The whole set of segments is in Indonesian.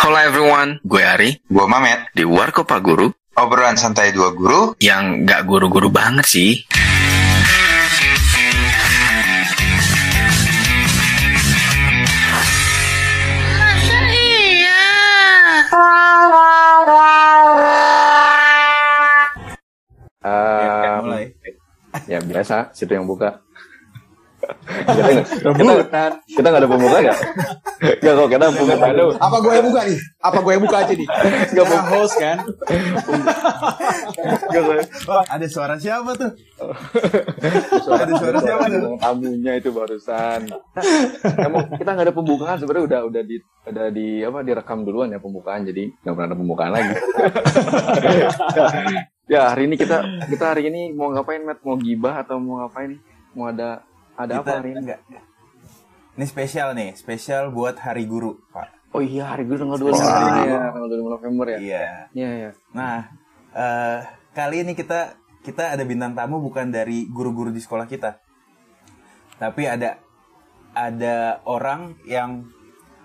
Halo everyone, gue Ari Gua Mamet, di Warkopa Guru obrolan santai dua guru. yang gak guru-guru banget sih. Masa iya? Um, mulai. ya biasa, situ yang buka. Kita nggak- kita nggak ada pembuka nggak? Nggak kok kita pembuka dulu. Apa gue yang buka nih? Apa gue yang buka aja nih? Nggak Karena host kan. Wah, ada suara siapa tuh? Suara, Ada suara siapa tuh? Tamunya itu barusan. Emang kita nggak ada pembukaan sebenarnya udah udah di udah di apa direkam duluan ya pembukaan jadi nggak pernah ada pembukaan lagi. ya hari ini kita kita hari ini mau ngapain Matt? Mau gibah atau mau ngapain? Mau ada ada apa Kita- hari ini? enggak. Ini spesial nih, spesial buat Hari Guru, Pak. Oh iya hari guru tanggal 25 Wah. ya, tanggal 25 November ya. Iya. Iya iya. Nah, eh, kali ini kita kita ada bintang tamu bukan dari guru-guru di sekolah kita. Tapi ada ada orang yang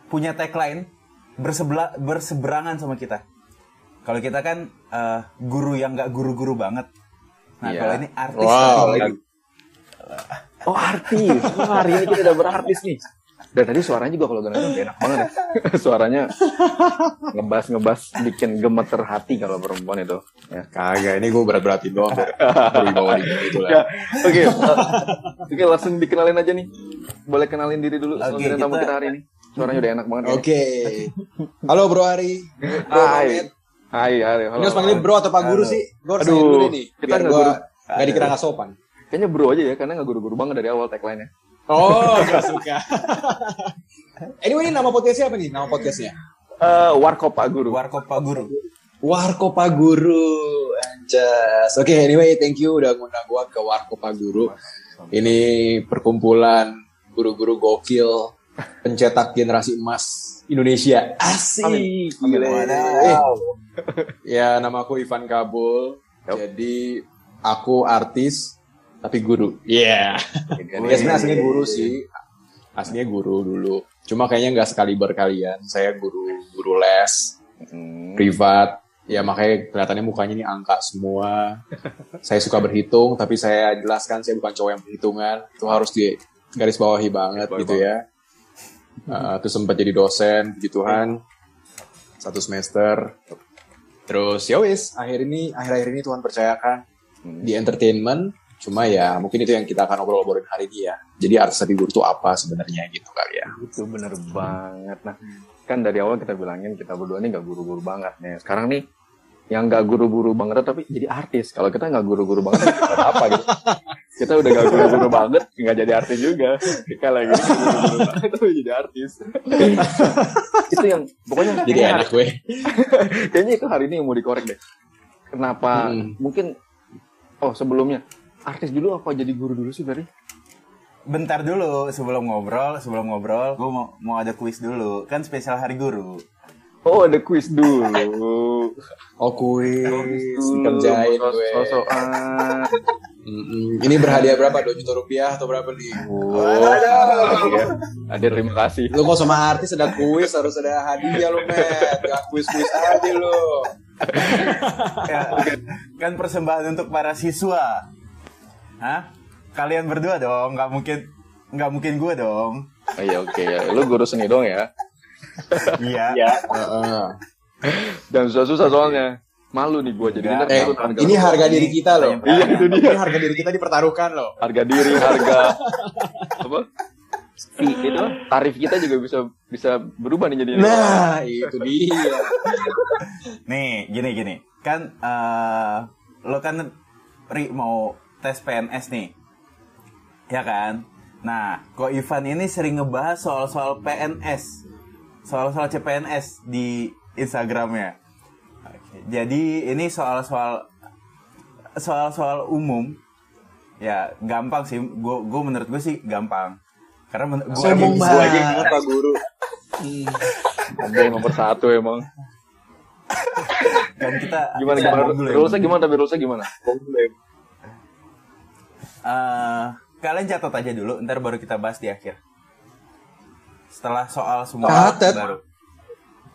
punya tagline bersebela, berseberangan sama kita. Kalau kita kan eh, guru yang nggak guru-guru banget. Nah, Iya. kalau ini artis Wow. lagi. Oh artis, oh, hari ini kita udah berartis nih. Dan tadi suaranya juga kalau dengerin udah enak banget ya. suaranya ngebas ngebas bikin gemeter hati kalau perempuan itu. Ya. Kagak, ini gue berat-beratin doang. Dari bawah gitu Ya, lah. Oke, uh, oke langsung dikenalin aja nih. Boleh kenalin diri dulu tamu kita- kita hari ini. Suaranya udah enak banget. ya. Oke. Halo Bro Ari. Bro Hai. Hai, hai, halo. Ini harus panggilnya bro atau pak guru Halo. sih? Gue harus Aduh, dulu nih. kita Biar nggak gue gak dikira gak sopan. Kayaknya bro aja ya, karena nggak guru-guru banget dari awal tagline-nya. Oh, gak suka. anyway, ini nama podcastnya apa nih? Nama podcastnya? Eh, Warkop Pak Guru. Warkop Pak Guru. Warkopa Guru. Anjas. Oke, anyway, thank you udah ngundang gua ke Warkopa Guru. Ini perkumpulan guru-guru gokil pencetak generasi emas Indonesia. Asik. Gile. Eh, ya, nama aku Ivan Kabul. Yup. Jadi aku artis tapi guru. Iya. Iya. Ya sebenarnya aslinya guru sih. Aslinya guru dulu. Cuma kayaknya nggak sekali berkalian. Saya guru guru les Hmm. privat ya makanya kelihatannya mukanya ini angka semua saya suka berhitung tapi saya jelaskan saya bukan cowok yang perhitungan itu harus di garis bawahi banget Bawahi gitu ya Uh, terus sempat jadi dosen gituan satu semester terus ya wis akhir ini akhir-akhir ini Tuhan percayakan di entertainment cuma ya mungkin itu yang kita akan obrol-obrolin hari ini ya jadi artis tapi guru itu apa sebenarnya gitu kali ya Itu bener banget. Nah, kan dari awal kita bilangin kita berdua ini nggak guru-guru banget. Nih, sekarang nih yang nggak guru-guru banget tapi jadi artis. Kalau kita nggak guru-guru banget, kita apa gitu? Kita udah nggak guru-guru banget, nggak jadi artis juga. Kita lagi guru-guru banget tapi jadi artis. itu yang pokoknya jadi enak gue kayaknya itu hari ini yang mau dikorek deh. Kenapa? Hmm. Mungkin oh sebelumnya artis dulu apa jadi guru dulu sih dari? Bentar dulu sebelum ngobrol, sebelum ngobrol, gue mau mau ada kuis dulu. Kan spesial Hari Guru. Oh ada kuis dulu. oh kuis dikerjain gue Sosokan. Mm-mm. Ini berhadiah berapa? 2 juta rupiah atau berapa nih? Oh, iya. Ada terima kasih. Lu kok sama artis ada kuis harus ada hadiah lu, Met. Gak kuis-kuis aja lu. Ya, kan persembahan untuk para siswa. Hah? Kalian berdua dong, nggak mungkin nggak mungkin gue dong. Oh, iya oke ya. Lu guru seni dong ya. Iya. Heeh. Dan susah-susah soalnya. Malu nih gua jadi Eh, harga ini lu. harga diri kita loh. Iya, itu dia. Ini harga diri kita dipertaruhkan loh. harga diri, harga apa? Fee, itu tarif kita juga bisa bisa berubah nih jadinya. Nah, itu dia. Nih, gini gini. Kan eh lo kan Ri mau tes PNS nih. Ya kan? Nah, kok Ivan ini sering ngebahas soal-soal PNS. Soal-soal CPNS di Instagramnya. Oke, Jadi ini soal-soal soal-soal umum. Ya, gampang sih. Gue gue menurut gue sih gampang. Karena men- gue Sombong Gua aja ingat Pak Guru. Sombong nomor satu emang. kan kita Gimana gimana? ya. Rulesnya gimana? Tapi rulesnya gimana? Eh, kalian catat aja dulu, ntar baru kita bahas di akhir. Setelah soal semua Catat? baru.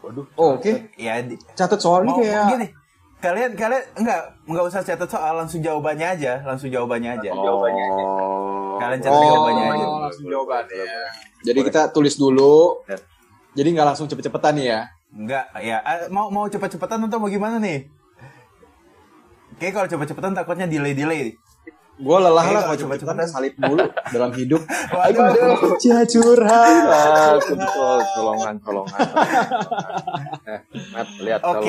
Waduh. Oh, oke. Ya, di- Catat soal ini kayak gini. Kalian kalian enggak enggak usah catat soal langsung jawabannya aja, langsung jawabannya aja. Oh. Kalian catat jawabannya aja. Oh, langsung jawabannya. Jadi kita tulis dulu. Jadi nggak langsung cepet-cepetan nih ya. Enggak, ya ah, mau mau cepet-cepetan atau mau gimana nih? Oke, kalau cepet-cepetan takutnya delay-delay. Gue lelah lah kalau cepet-cepetan cepet-cepetan. salib dulu dalam hidup. Waduh. Cia curhat. Ah, betul, colongan, colongan. eh, Matt, lihat kalau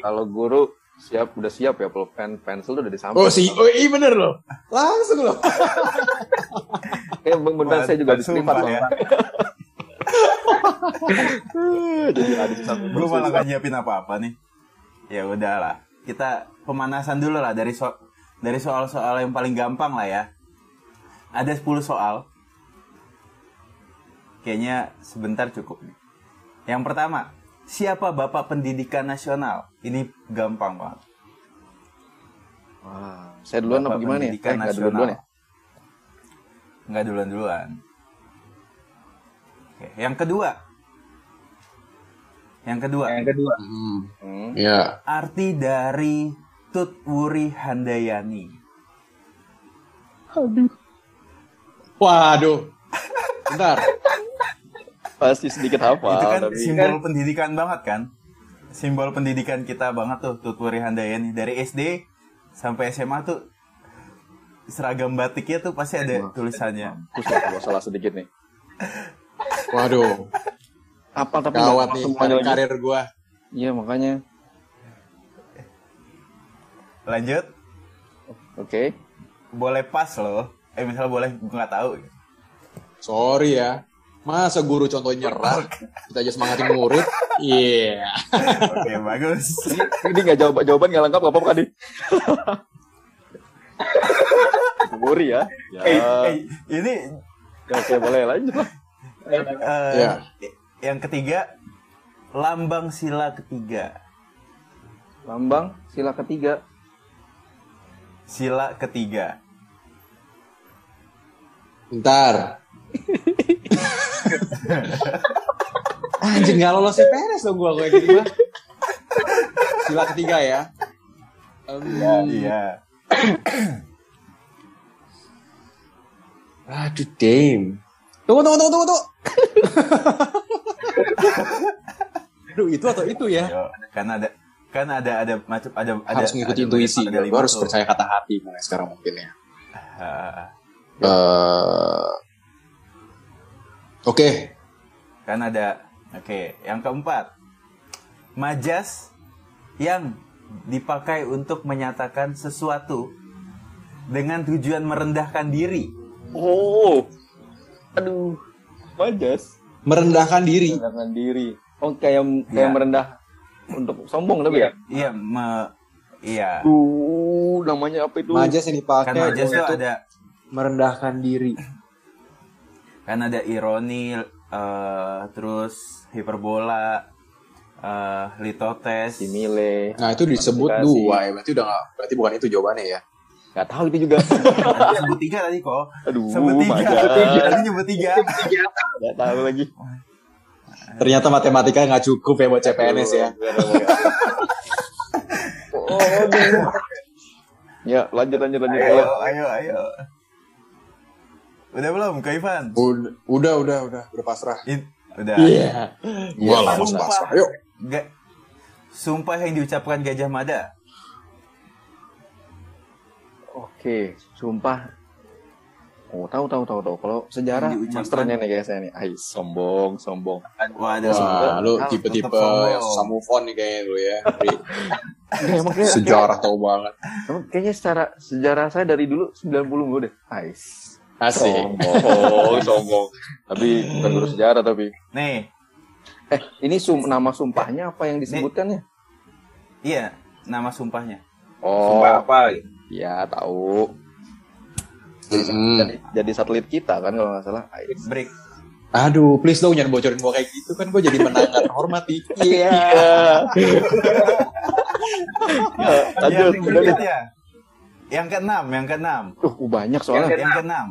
kalau guru siap udah siap ya pulpen pensil tuh udah disampaikan. Oh si, oh iya bener loh. Langsung loh. Eh, bang benar saya juga di ya. Jadi ada satu Gue malah gak nyiapin apa-apa nih. Ya udahlah. Kita pemanasan dulu lah dari so dari soal-soal yang paling gampang lah ya. Ada 10 soal. Kayaknya sebentar cukup nih. Yang pertama, siapa Bapak Pendidikan Nasional? Ini gampang banget. Wah, saya duluan apa Bapak gimana ya? Pendidikan Eh, nggak Nasional. duluan ya? Nggak duluan-duluan. Oke, yang kedua. Yang kedua. Hmm. Hmm. Ya. Arti dari Tutwuri Handayani. Waduh. Bentar. Pasti sedikit hafal. itu kan tapi simbol pendidikan banget kan? Simbol pendidikan kita banget tuh Tutwuri Handayani dari SD sampai SMA tuh seragam batiknya tuh pasti ada tulisannya. Kalau salah sedikit nih. Waduh. Apa tapi Gawat nggak nih karir gua. Iya makanya. Lanjut, Oke. boleh pas loh. Eh misalnya boleh gue nggak tahu. Sorry ya. Masa guru contohnya nyerah? Kita aja semangatin murid. Iya. Oke bagus. Ini nggak jawab jawaban nggak lengkap nggak apa-apa kan? Buri ya. Ya. Eh, eh, ini Oke boleh lanjut lah. eh, Iya. yang ketiga lambang sila ketiga. Lambang sila ketiga. Sila ketiga. Bentar. Anjing nggak lolos CPNS dong gua kayak gini mah. Sila ketiga ya. Em, Iya. Aduh, damn. Tunggu, tunggu, tunggu, tunggu, tunggu. Aduh, itu atau itu ya? Yo, kan ada kan ada ada macam ada ada harus mengikuti ada intuisi. ada Gue lima harus tuh. percaya kata hati mulai sekarang mungkin ya. Ah, Eh, Oke, kan ada oke yang keempat majas yang dipakai untuk menyatakan sesuatu dengan tujuan merendahkan diri Oh. Aduh. Majas. merendahkan diri. Merendahkan diri. Oh kayak kayak Iya. merendah untuk sombong tapi ya. iya me, iya Uh, namanya apa itu? Majas yang dipakai kan majas untuk ada merendahkan diri. kan ada ironi eh, terus hiperbola eh, litotes Simile. Nah, itu disebut dua ya. Berarti udah nggak, berarti bukan itu jawabannya ya. Gak tahu itu juga. Sebut tiga tadi kok Aduh, sebut tiga majas. tadi nyebut tiga Gak tahu lagi. Ternyata matematika nggak cukup ya buat CPNS ya. Oh. Ya, lanjut lanjut lanjut. ayo ayo ayo udah belum ke Ivan Udah, udah, udah, udah, udah pasrah. In- udah Iya. Gua lah mau Sumpah. pasrah. Yuk. Ga- sumpah yang diucapkan Gajah Mada Oke, sumpah. Oh, tahu tahu tahu tahu. Kalau sejarah masternya nih kayak saya nih. Ay, sombong, sombong. waduh Wah, lu tipe-tipe sombong. yang susah move on nih kayaknya lu ya. Pri. Enggak, emang kayak, Sejarah tau banget. emang kayaknya secara sejarah saya dari dulu 90 gue deh. Ais. Asik. Sombong, sombong. Tapi bukan guru sejarah tapi. nih Eh, ini sum nama sumpahnya apa yang disebutkannya? iya nama sumpahnya Oh, apa ya tahu. Mm-mm. Jadi, jadi satelit kita kan kalau nggak salah. Break Aduh, please dong jangan bocorin gua kayak gitu kan gua jadi menangan hormati. Iya. Ya, lanjut. yang keenam yang keenam Tuh, banyak soalnya. yang keenam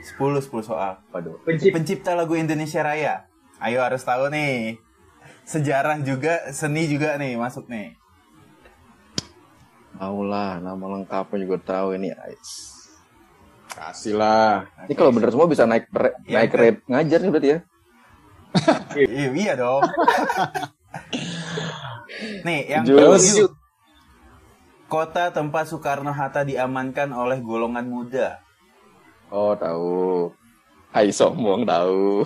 sepuluh sepuluh soal Waduh. pencipta lagu Indonesia Raya ayo harus tahu nih sejarah juga, seni juga nih masuk nih. Tahu lah, nama lengkapnya juga tahu ini Ais. Kasih lah. Ini kalau bener semua bisa naik re- Ya, naik rate ngajar nih berarti ya. Iya, iya dong. nih, yang Jus. Kota tempat Soekarno-Hatta diamankan oleh golongan muda. Oh, tahu. Hai sombong tahu.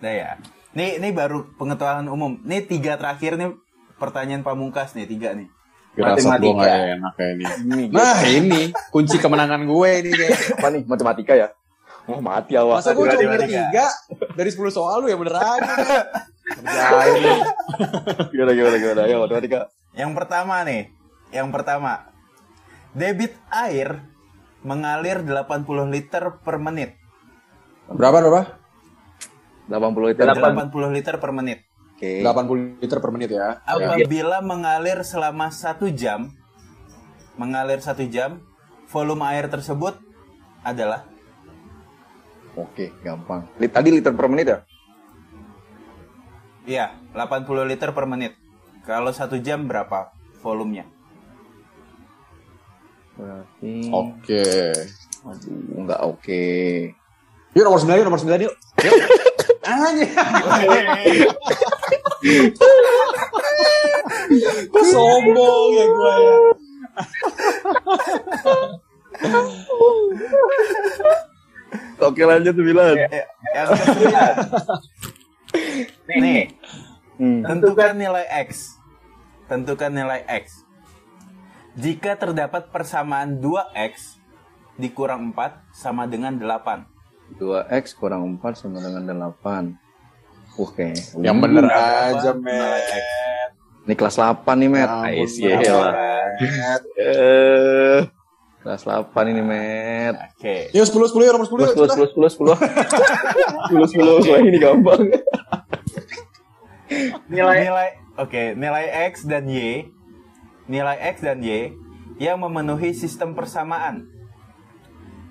Nah ya. Nih, ini baru pengetahuan umum. Nih tiga terakhir nih pertanyaan pamungkas nih, tiga nih. Gerasa gue Matematika. gak enak kayak ini. Nah ini kunci kemenangan gue ini kayak. apa nih matematika ya? Oh, mati awak. Masa gue cuma bener tiga dari 10 soal lu ya bener aja. Kerjain lu. Gimana gimana gimana? Ayo matematika. Yang pertama nih, yang pertama. Debit air mengalir 80 liter per menit. Berapa berapa? 80 liter. 80 liter per menit. Oke. 80 liter per menit ya. Apabila mengalir selama satu jam, mengalir satu jam, volume air tersebut adalah Oke, gampang. Tadi liter per menit ya? Iya, 80 liter per menit. Kalau satu jam berapa volumenya? Berarti Oke. aduh enggak oke. Yuk nomor 9 yuk nomor 9 yuk. Yuk. Anjir. Kok sombong ya gue ya. Oke lanjut 9. Yang kesembilan. Nih, Hmm. tentukan nilai X. Tentukan nilai X. Jika terdapat persamaan 2X dikurang 4 sama dengan 8. 2x kurang 4 sama dengan 8. Oke. Yang bener Berapa aja. X? Ini kelas 8 nih, Met. Ya berapa? gila. Eh, kelas 8 ini, Met. Oke. Yuk 10 10 yuk nomor 10 yuk. 10 10 10 10 10 10 10 ini gampang. nilai nilai oke nilai x dan y nilai x dan y yang memenuhi sistem persamaan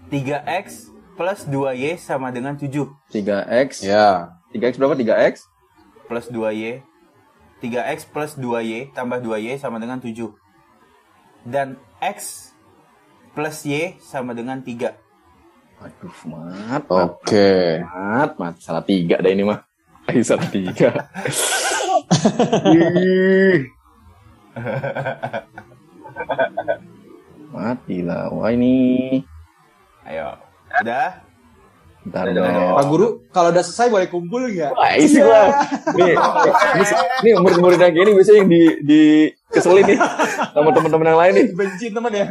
3x plus 2y sama dengan 7 3x. Ya. 3x berapa? 3x? plus 2y 3x plus 2y tambah 2y sama dengan 7 dan x plus y sama dengan 3 Aduh, mat, Oke. mat, mat. Salah tiga dah ini mah. Ayo salah tiga. Ih. Mati lah. Wah ini. ayo udah Bentar Udah, dong. Pak Guru, kalau udah selesai boleh kumpul nggak? Wah, isi gua. Nih, bisa- nih murid-murid yang gini biasanya yang di di keselin nih sama teman-teman yang lain nih. Benci teman ya.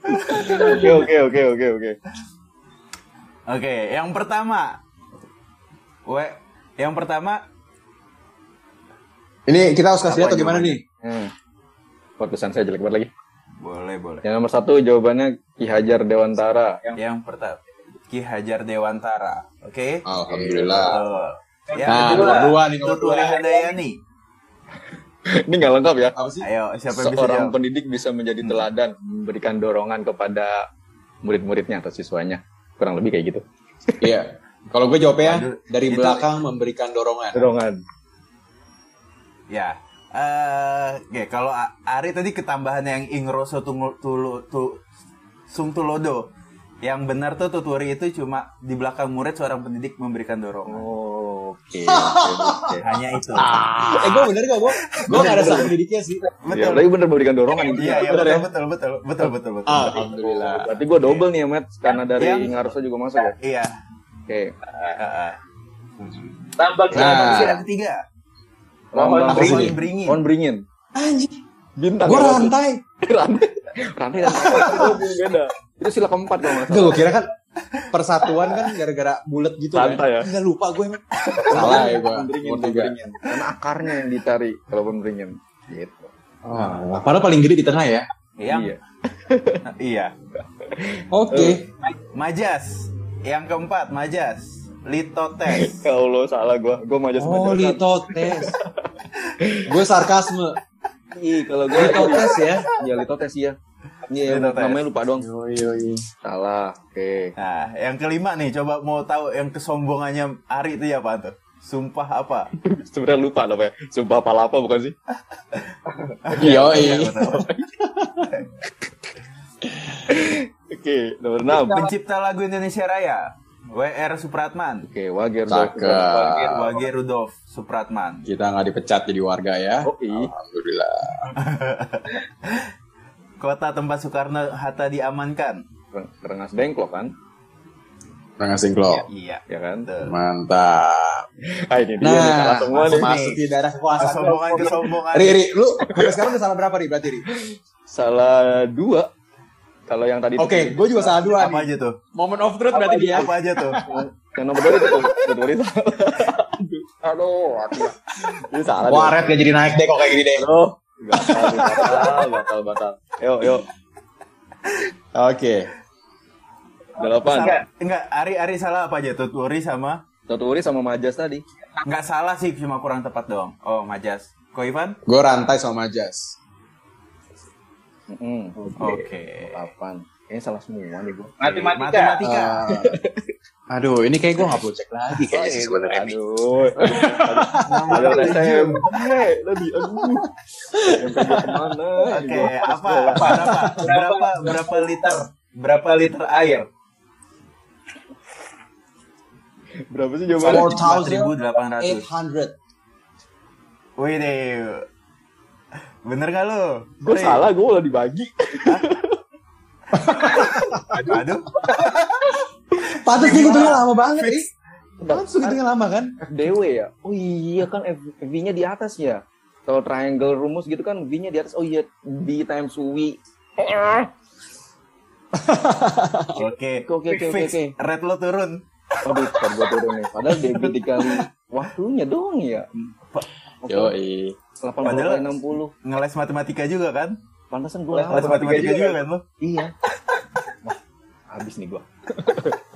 Oke, oke, oke, oke, oke. oke yang pertama we yang pertama Ini kita harus kasih lihat atau gimana nih? Hmm. Podcast saya jelek banget lagi. boleh boleh Yang nomor satu jawabannya Ki Hajar Dewantara. yang pertama Ki Hajar Dewantara oke Alhamdulillah. Betul. Yang Nah, kedua, nomor dua nih, nomor dua. Handayani. Ini nggak lengkap ya. Apa sih? Ayo, siapa yang bisa Seorang jawab? pendidik bisa menjadi teladan, memberikan dorongan kepada murid-muridnya atau siswanya. Kurang lebih kayak gitu. Iya. Kalau gue jawabnya Waduh, dari belakang memberikan dorongan. Dorongan. Ya. Eh, oke, kalau A- Ari tadi ketambahan yang Ingroso Tungu- Tulu tu, Sung Tulodo. Yang benar tuh tuturi itu cuma di belakang murid seorang pendidik memberikan dorongan. Oh, Oke, oke, oke. Hanya itu. Eh gue bener gak? Gue gue gak ada sama pendidiknya sih. Ya, betul. tapi bener memberikan dorongan intinya. Iya, iya, betul, ya? betul, betul, betul, betul, betul. Alhamdulillah. Berarti gue double nih ya, Matt. Karena dari Yang- Ngarso juga masuk ya. Iya. Oke. Heeh. Tambah Nah, Nah, ketiga. Pohon ini? beringin. Pohon beringin. Bintang. gue ya, rantai. rantai. Rantai dan rantai itu beda. Itu sila keempat kalau nggak salah. gue kira kan persatuan kan gara-gara bulat gitu Rantai ya? kan. Enggak lupa gue emang. Salah ya gue. Pohon beringin, beringin. Karena akarnya yang dicari kalau pohon beringin. Gitu. Oh, padahal paling gede di tengah ya. Yang Iya. iya. Oke. Majas. Yang keempat, Majas. Litotes. Ya Allah, salah gua. Gua majas Oh, litotes. gue sarkasme. Ih, kalau gua Litotes ya. Iya, litotes iya. Iya, Beta test. namanya lupa dong. Yoi, yoi. Salah. Oke. Nah, yang kelima nih, coba mau tahu yang kesombongannya Ari itu ya apa tuh? Sumpah apa? Sebenarnya lupa loh, Pak. Sumpah apa bukan sih? Yoi. Betul. Oke, nomor 6. Pencipta lagu Indonesia Raya, WR Supratman. Oke, Wager Cakep. Wage, Wage Rudolf Supratman. Kita nggak dipecat jadi warga ya. Oh, iya. Alhamdulillah. Kota tempat Soekarno Hatta diamankan. Rengas Dengklok kan? Rengas Singklok. Iya. Ya kan? Betul. Mantap. Ah, ini dia nih, salah Nah, semua nih. masuk di daerah kekuasaan. Kesombongan kesombongan. Ri, Ri, lu sampai sekarang udah salah berapa Ri berarti Ri? Salah dua. Kalau yang tadi Oke, gue juga salah dua Apa nih. aja tuh? Moment of truth berarti dia. Apa aja tuh? yang nomor dua itu tuh. Itu itu. Aduh. Ini salah. Wah, red gak jadi naik deh kok kayak gini deh. Aduh. Batal, batal, batal, batal. Yuk, yuk. Oke. Delapan. Salah. Enggak, Ari Ari salah apa aja tuh? Turi sama Toturi sama Majas tadi. Enggak salah sih, cuma kurang tepat doang. Oh, Majas. Ko Ivan? Gue rantai sama Jas. Oke. Delapan. Kayaknya salah semua nih gue. Matematika. Matematika. Eh, aduh, ini kayak gue gak perlu cek lagi kayaknya sih sebenarnya. Aduh. Ada SMP tadi. Aduh. SMP ke mana? Oke, apa? Berapa? Berapa berapa liter? Berapa liter air? Berapa sih jawabannya? 4.800. 800. Wih deh. Bener gak lo? Gue salah, gue udah dibagi. Aduh, aduh. Pantes dia ngitungnya lama banget. Pantes lu ngitungnya lama kan? FDW ya? Oh iya kan V-nya di atas ya. Kalau triangle rumus gitu kan V-nya di atas. Oh iya, B times W. Oke. Oke, oke, oke. Red lo turun. Aduh, gue turun nih. Padahal dia dikali waktunya dong ya. Yoi. 80 Padahal- kali 60. Ngeles matematika juga kan? Pantesan gue Ngeles matematika juga kan lo? Iya. Wah, habis nih gue.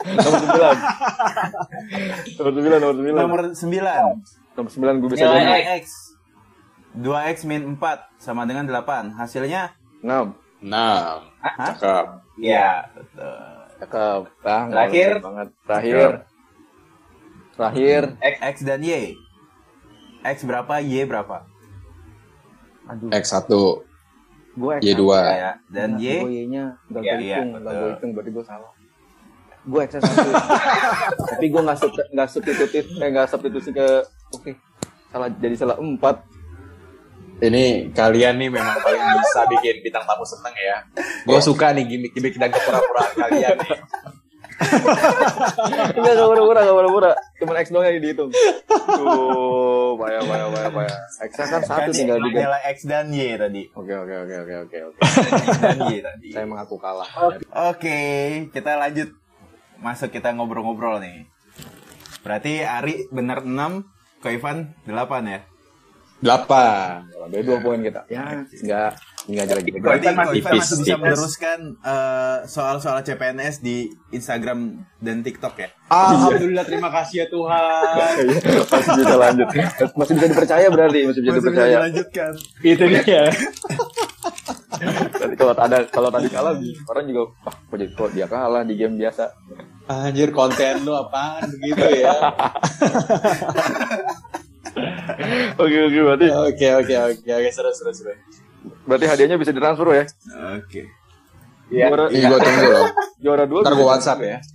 nomor 9. nomor 9, nomor 9. Nomor 9. Nomor 9 gue bisa Nilai jadi. 2x. 2x min 4 sama dengan 8. Hasilnya 6. Nah, Hah? cakep. Iya. Cakep. Nggak Terakhir. banget. Terakhir. Terakhir. X dan Y. X berapa, Y berapa? Aduh, X1, gue Y2. Ya, dan Y Gue Y-nya Iya, gue iya, hitung, nggak betul. gue hitung, berarti gue salah. Gue X satu. Tapi gue nggak sub- nggak substitutif, eh nggak substitusi ke, oke, salah jadi salah empat. Ini kalian nih memang paling bisa bikin bintang tamu seneng ya. Gue suka nih gimmick-gimmick dan kepura-puraan kalian nih. Enggak, nggak pura-pura, nggak pura-pura. Cuman X doang yang dihitung. Tuh, payah, payah, payah, payah. X kan satu Kan tinggal diganti. nilai X dan Y tadi. Oke, oke, oke, oke, oke, oke. X dan Y tadi. Saya mengaku kalah. Oke, kita lanjut. Masuk kita ngobrol-ngobrol nih. Berarti Ari bener 6, Ko Ivan 8 ya? 8. Kalau beda dua poin kita. Ya, enggak, enggak aja lagi. Berarti Ivan masih bisa tipis. meneruskan eh, soal-soal CPNS di Instagram dan TikTok ya? Alhamdulillah terima kasih ya Tuhan. Masih bisa lanjut. Masih bisa dipercaya berarti, masih bisa dipercaya. dilanjutkan. Itu dia. Tapi kalau ada kalau tadi kalah orang juga wah kok jadi kok dia kalah di game biasa. Anjir konten lu apaan begitu ya. Oke oke berarti Oke oke oke oke seru seru seru. Berarti hadiahnya bisa ditransfer ya. Oke. Iya. Juara, Ini gue tunggu loh. juara dua. Ntar WhatsApp ya.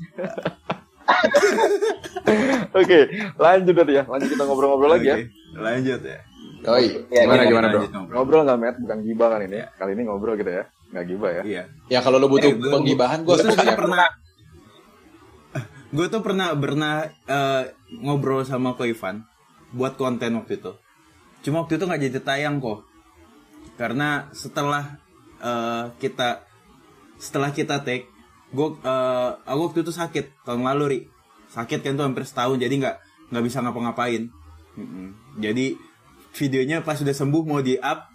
Oke, lanjut berarti ya. Lanjut kita ngobrol-ngobrol lagi ya. Oke, Lanjut ya. Oi, Ya, gimana gimana bro? ngobrol. Ngobrol nggak Matt? Bukan gibah kan ini. Kali ini ngobrol gitu ya. Nggak gibah ya. Iya. Ya kalau lu butuh Eh, gua- penggibahan gue gua tuh ya. pernah gue tuh pernah pernah eh, ngobrol sama Ko Ivan buat konten waktu itu cuma waktu itu nggak jadi tayang kok karena setelah eh, kita setelah kita take gue eh, aku waktu itu sakit tahun lalu ri. Sakit kan tuh hampir setahun jadi nggak nggak bisa ngapa-ngapain. Jadi videonya pas sudah sembuh mau di up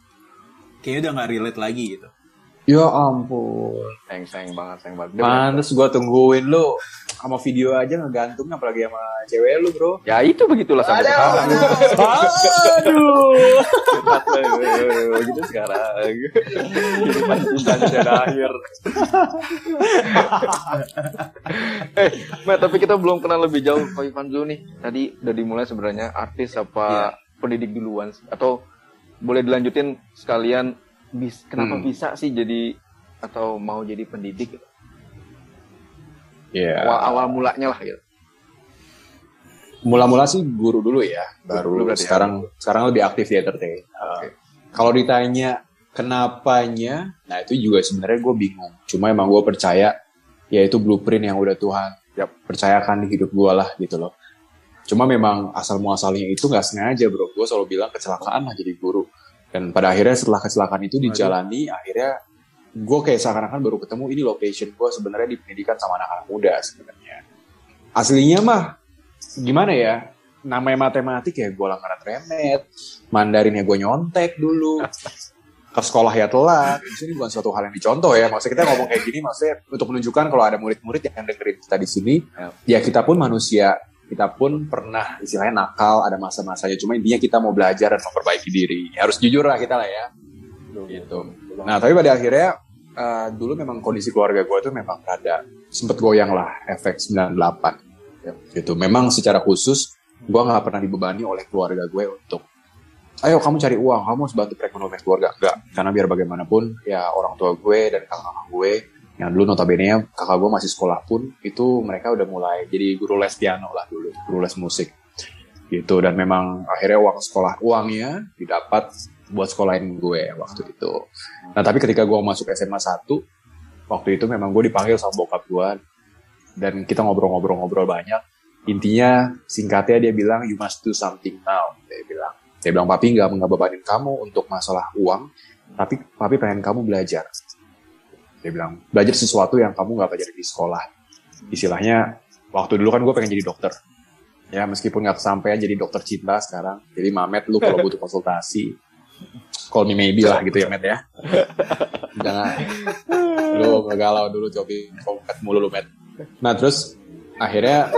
kayaknya udah nggak relate lagi gitu. Ya ampun. sayang sayang banget sayang banget. Pantes gue tungguin lu sama video aja ngegantung apalagi sama cewek lu bro. ya itu begitulah sampai sekarang Aduh. gitu sekarang kehidupan cinta tidak akhir eh Matt, tapi kita belum kenal lebih jauh Ivan dulu nih tadi udah dimulai sebenarnya artis apa pendidik duluan atau boleh dilanjutin sekalian bis kenapa Hmm. bisa sih jadi atau mau jadi pendidik gitu? Iya. awal awal mulanya lah gitu Mula-mula sih guru dulu ya, baru Dulu ya. sekarang sekarang lebih aktif di entertain. Uh, Kalau ditanya kenapanya, nah itu juga sebenarnya gue bingung. Cuma emang gue percaya ya itu blueprint yang udah Tuhan ya percayakan di hidup gue lah gitu loh. Cuma memang asal muasalnya itu nggak sengaja bro. Gue selalu bilang kecelakaan lah jadi guru. Dan pada akhirnya setelah kecelakaan itu dijalani, akhirnya gue kayak seakan-akan baru ketemu ini location gue sebenarnya di pendidikan sama anak-anak muda sebenarnya. Aslinya mah gimana ya? Namanya matematik ya gue langganan remet, Mandarin ya gue nyontek dulu, ke sekolah ya telat. Di sini bukan suatu hal yang dicontoh ya. Maksudnya kita ngomong kayak gini, maksudnya untuk menunjukkan kalau ada murid-murid yang dengerin kita di sini, ya kita pun manusia, kita pun pernah istilahnya nakal, ada masa-masanya. Cuma intinya kita mau belajar dan memperbaiki diri. Harus jujur lah kita lah ya. Gitu. Nah tapi pada akhirnya eh, dulu memang kondisi keluarga gue tuh memang rada sempet goyang lah efek 98 Ya, gitu. Memang secara khusus gue nggak pernah dibebani oleh keluarga gue untuk ayo kamu cari uang, kamu harus bantu perekonomian keluarga. Enggak, karena biar bagaimanapun ya orang tua gue dan kakak-kakak gue yang dulu notabene kakak gue masih sekolah pun itu mereka udah mulai jadi guru les piano lah dulu, guru les musik gitu dan memang akhirnya uang sekolah uangnya didapat buat sekolahin gue waktu itu. Nah tapi ketika gue masuk SMA 1 waktu itu memang gue dipanggil sama bokap gue dan kita ngobrol-ngobrol-ngobrol banyak. Intinya singkatnya dia bilang you must do something now. Dia bilang, dia bilang papi nggak ngebebanin kamu untuk masalah uang, tapi papi pengen kamu belajar. Dia bilang belajar sesuatu yang kamu nggak pelajari di sekolah. Istilahnya waktu dulu kan gue pengen jadi dokter. Ya meskipun nggak kesampaian jadi dokter cinta sekarang. Jadi Mamet lu kalau butuh konsultasi, call me maybe lah gitu ya Met ya. Jangan lu ngegalau dulu coba kompet mulu lu Met. Nah terus akhirnya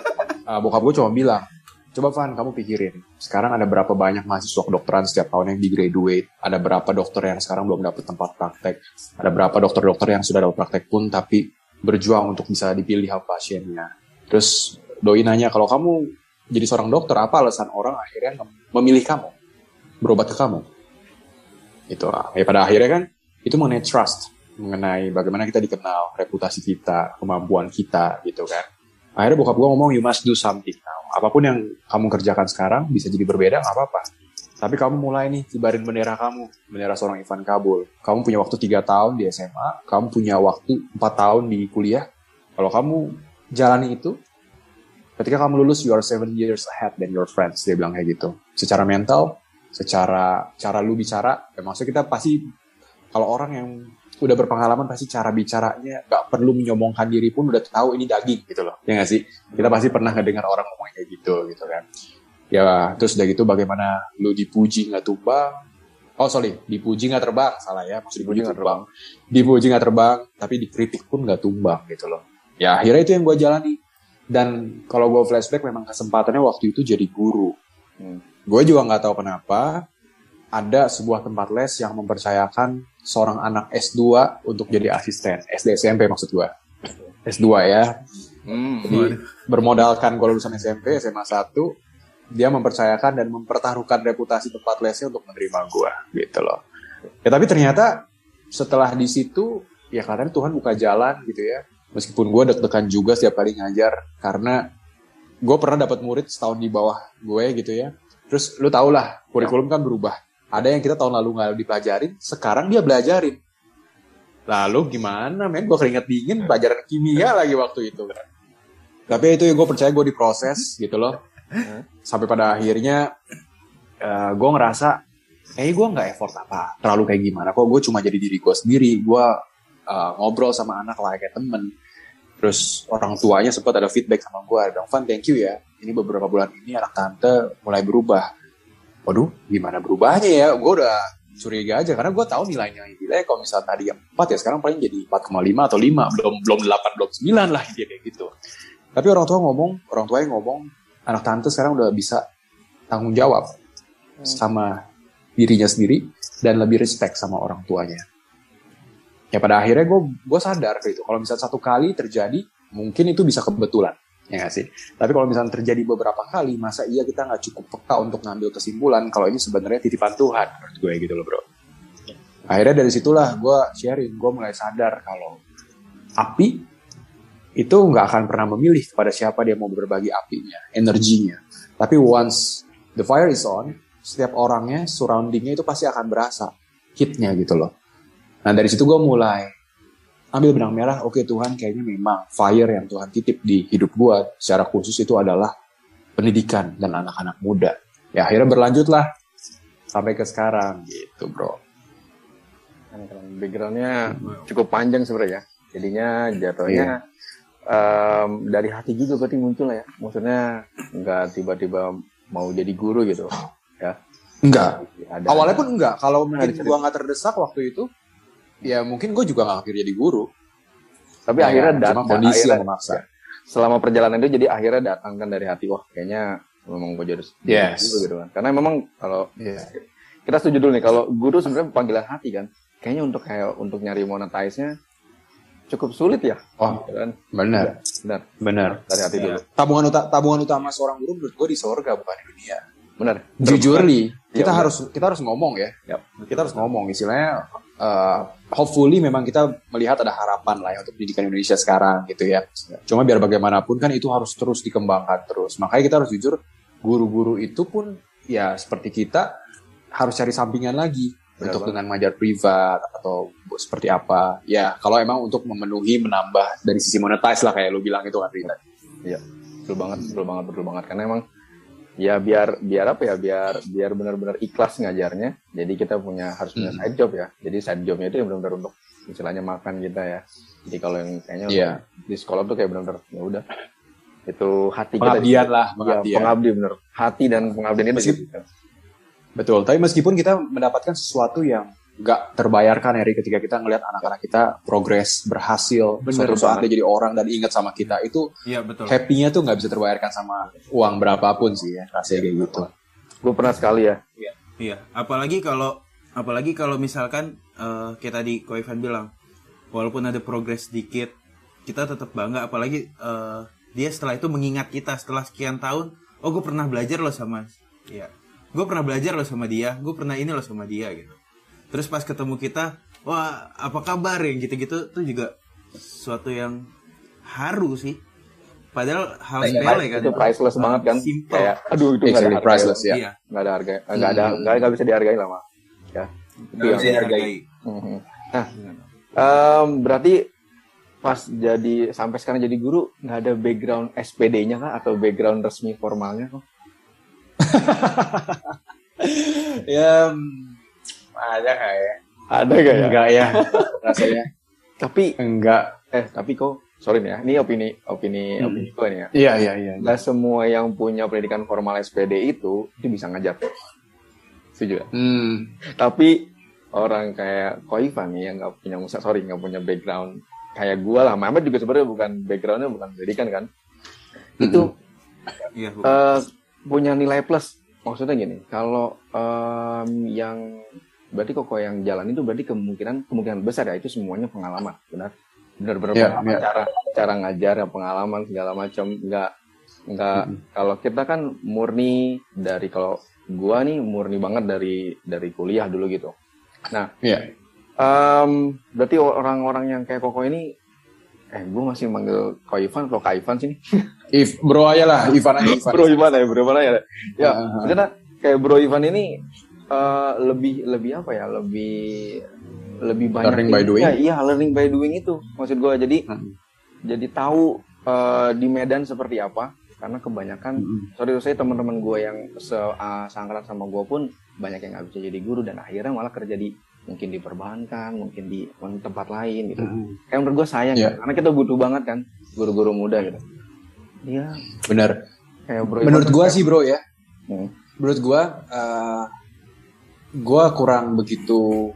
uh, bokap gue cuma bilang, coba Van kamu pikirin, sekarang ada berapa banyak mahasiswa kedokteran setiap tahun yang di graduate, ada berapa dokter yang sekarang belum dapat tempat praktek, ada berapa dokter-dokter yang sudah dapat praktek pun tapi berjuang untuk bisa dipilih sama pasiennya. Terus doi nanya kalau kamu jadi seorang dokter apa alasan orang akhirnya memilih kamu, berobat ke kamu? Itu lah. Ya pada akhirnya kan itu mengenai trust, mengenai bagaimana kita dikenal, reputasi kita, kemampuan kita gitu kan. Akhirnya bokap gue ngomong you must do something now. Apa pun yang kamu kerjakan sekarang bisa jadi berbeda nggak apa-apa. Tapi kamu mulai nih kibarin bendera kamu, bendera seorang Ivan Kabul. Kamu punya waktu tiga tahun di SMA, kamu punya waktu empat tahun di kuliah. Kalau kamu jalani itu, ketika kamu lulus you are seven years ahead than your friends. Dia bilang kayak gitu. Secara mental, secara cara lu bicara, ya maksudnya kita pasti kalau orang yang udah berpengalaman pasti cara bicaranya nggak perlu menyombongkan diri pun udah tahu ini daging gitu loh ya nggak sih? Kita pasti pernah ngedengar orang ngomong kayak gitu gitu kan. Ya terus udah gitu bagaimana lu dipuji nggak tumbang? Oh sorry dipuji nggak terbang salah ya maksud dipuji nggak terbang. Dipuji nggak terbang tapi dikritik pun nggak tumbang gitu loh. Ya akhirnya itu yang gue jalani. Dan kalau gue flashback memang kesempatannya waktu itu jadi guru gue juga nggak tahu kenapa ada sebuah tempat les yang mempercayakan seorang anak S2 untuk jadi asisten. SD SMP maksud gue S2 ya. Hmm. jadi bermodalkan gue lulusan SMP SMA 1 dia mempercayakan dan mempertaruhkan reputasi tempat lesnya untuk menerima gue gitu loh. Ya tapi ternyata setelah di situ ya katanya Tuhan buka jalan gitu ya. Meskipun gue deg-degan juga setiap kali ngajar karena gue pernah dapat murid setahun di bawah gue gitu ya terus lu tau lah kurikulum kan berubah. Ada yang kita tahun lalu nggak dipelajarin sekarang dia belajarin. Lalu gimana men? Gue keringet dingin pelajaran kimia lagi waktu itu. Tapi itu ya gue percaya gue diproses gitu loh. Sampai pada akhirnya eh, gue ngerasa eh gue nggak effort apa terlalu kayak gimana. Kok gue cuma jadi diri gue sendiri. Gue eh, ngobrol sama anak lah kayak temen. Terus orang tuanya sempat ada feedback sama gue dong Van thank you ya ini beberapa bulan ini anak tante mulai berubah. Waduh gimana berubahnya ya? Gue udah curiga aja karena gue tahu nilainya. Nilai kalau misalnya tadi yang 4 ya sekarang paling jadi 4,5 atau 5 belum belum 8 belum 9 lah dia kayak gitu. Tapi orang tua ngomong orang tuanya ngomong anak tante sekarang udah bisa tanggung jawab sama dirinya sendiri dan lebih respect sama orang tuanya. Ya pada akhirnya gue gue sadar gitu kalau misalnya satu kali terjadi mungkin itu bisa kebetulan ya nggak sih? Tapi kalau misalnya terjadi beberapa kali masa iya kita nggak cukup peka untuk ngambil kesimpulan kalau ini sebenarnya titipan Tuhan menurut gue gitu loh bro. Akhirnya dari situlah gue sharing gue mulai sadar kalau api itu nggak akan pernah memilih kepada siapa dia mau berbagi apinya energinya. Tapi once the fire is on setiap orangnya surroundingnya itu pasti akan berasa hitnya gitu loh. Nah dari situ gue mulai ambil benang merah, oke Tuhan kayaknya memang fire yang Tuhan titip di hidup gua secara khusus itu adalah pendidikan dan anak-anak muda. Ya akhirnya berlanjutlah sampai ke sekarang gitu bro. Kan backgroundnya cukup panjang sebenarnya. Jadinya jatuhnya em, dari hati juga berarti muncul ya. Maksudnya nggak tiba-tiba mau jadi guru gitu. Ya. Enggak, Ada, awalnya pun enggak. Kalau mungkin gua nggak terdesak waktu itu, ya mungkin gue juga nggak akhir jadi guru. tapi Ya, akhirnya cuma datang kondisi akhirnya- yang memaksa. selama perjalanan itu jadi akhirnya datang kan dari hati wah kayaknya memang gue jadi Yes. guru gitu kan. Karena memang kalau Iya. kita setuju dulu nih kalau guru sebenarnya panggilan hati kan. Kayaknya untuk kayak untuk nyari monetize-nya cukup sulit ya. Oh, Gitu kan? benar, Benar. benar. Dari hati dulu. Tabungan utama tabungan utama seorang guru menurut gue di sorga bukan di dunia. Benar. Jujur nih, kita Iya, harus kita harus ngomong ya. Yap. Kita harus ngomong istilahnya uh, hopefully memang kita melihat ada harapan lah ya untuk pendidikan Indonesia sekarang gitu ya. Cuma biar bagaimanapun kan itu harus terus dikembangkan terus. Makanya kita harus jujur guru-guru itu pun ya seperti kita harus cari sampingan lagi Benar untuk banget. dengan ngajar privat atau seperti apa. Ya, kalau emang untuk memenuhi menambah dari sisi monetize lah kayak lu bilang itu kan Rita. Iya. Betul banget, betul banget, betul banget. Karena emang ya biar biar apa ya biar biar benar-benar ikhlas ngajarnya. Jadi kita punya harus punya Hmm. side job ya. Jadi side jobnya itu yang benar-benar untuk istilahnya makan kita ya. Jadi kalau yang kayaknya Iya. di sekolah tuh kayak benar-benar ya udah itu hati Pengabdian kita lah, Iya, pengabdian. pengabdi bener hati dan pengabdian itu Meskip- gitu. Betul, tapi meskipun kita mendapatkan sesuatu yang nggak terbayarkan Eri ketika kita ngelihat anak-anak kita progres, berhasil, Bener suatu saat dia jadi orang dan ingat sama kita, itu Iya betul. happy-nya tuh nggak bisa terbayarkan sama uang berapapun sih ya, rasanya kayak gitu. gue pernah sekali ya Iya, apalagi kalau apalagi kalau misalkan eh, kayak tadi Ko Ivan bilang, walaupun ada progres sedikit, kita tetap bangga. Apalagi eh, dia setelah itu mengingat kita setelah sekian tahun, oh gue pernah belajar loh sama, ya, gue pernah belajar loh sama dia, gue pernah ini loh sama dia gitu. Terus pas ketemu kita, wah apa kabar yang gitu-gitu tuh juga suatu yang haru sih. Padahal hal sepele kan. itu priceless banget kan Simple. kayak aduh itu nggak ada Exactly, harga priceless ya. Iya. nggak ada harga nggak ada nggak nggak bisa dihargai lah Mak. ya Nggak bisa dihargai. Mhm. nah em, berarti pas jadi sampai sekarang jadi guru nggak ada background SPD-nya kah atau background resmi formalnya kok Ya, hmm, ada kayak ada gak ya enggak ya rasanya tapi enggak. eh tapi kok sorry nih ya ini opini opini Hmm. opini gue nih ya Iya iya iya. nggak semua yang punya pendidikan formal SPD itu itu bisa ngajar setuju ya? Hmm, tapi orang kayak Ko Ivan nih yang nggak punya musa sorry nggak punya background kayak gua lah Mamet juga sebenarnya bukan backgroundnya bukan pendidikan kan itu Iya, Bu. eh, punya nilai plus maksudnya gini kalau em, yang berarti kok yang jalan itu berarti kemungkinan kemungkinan besar ya itu semuanya pengalaman benar benar-benar Iya, pengalaman iya. cara cara ngajar ya pengalaman segala macam nggak nggak kalau kita kan murni dari kalau gua nih murni banget dari dari kuliah dulu gitu nah iya. em, berarti orang-orang yang kayak koko ini eh gue masih manggil Ko Ivan atau Kak Ivan sih nih If bro aja lah, Ivan aja Ivan. Bro Ivan ya, Bro Ivan ya. Ya, Ah, karena kayak Bro Ivan ini eh, lebih lebih apa ya? Lebih lebih banyak Learning by doing. Ya, iya, learning by doing itu. Maksud gue jadi Hmm. jadi tahu eh, di Medan seperti apa karena kebanyakan Mm-mm. sorry saya teman-teman gue yang se uh, seangkatan sama gue pun banyak yang nggak bisa jadi guru dan akhirnya malah kerja di mungkin di perbankan mungkin di tempat lain gitu Mm-mm. kayak menurut gue sayang Iya. ya, karena kita butuh banget kan guru-guru muda gitu iya Bener. kayak bro Menurut kan- sih bro ya, Hmm. menurut gua eh, gue kurang begitu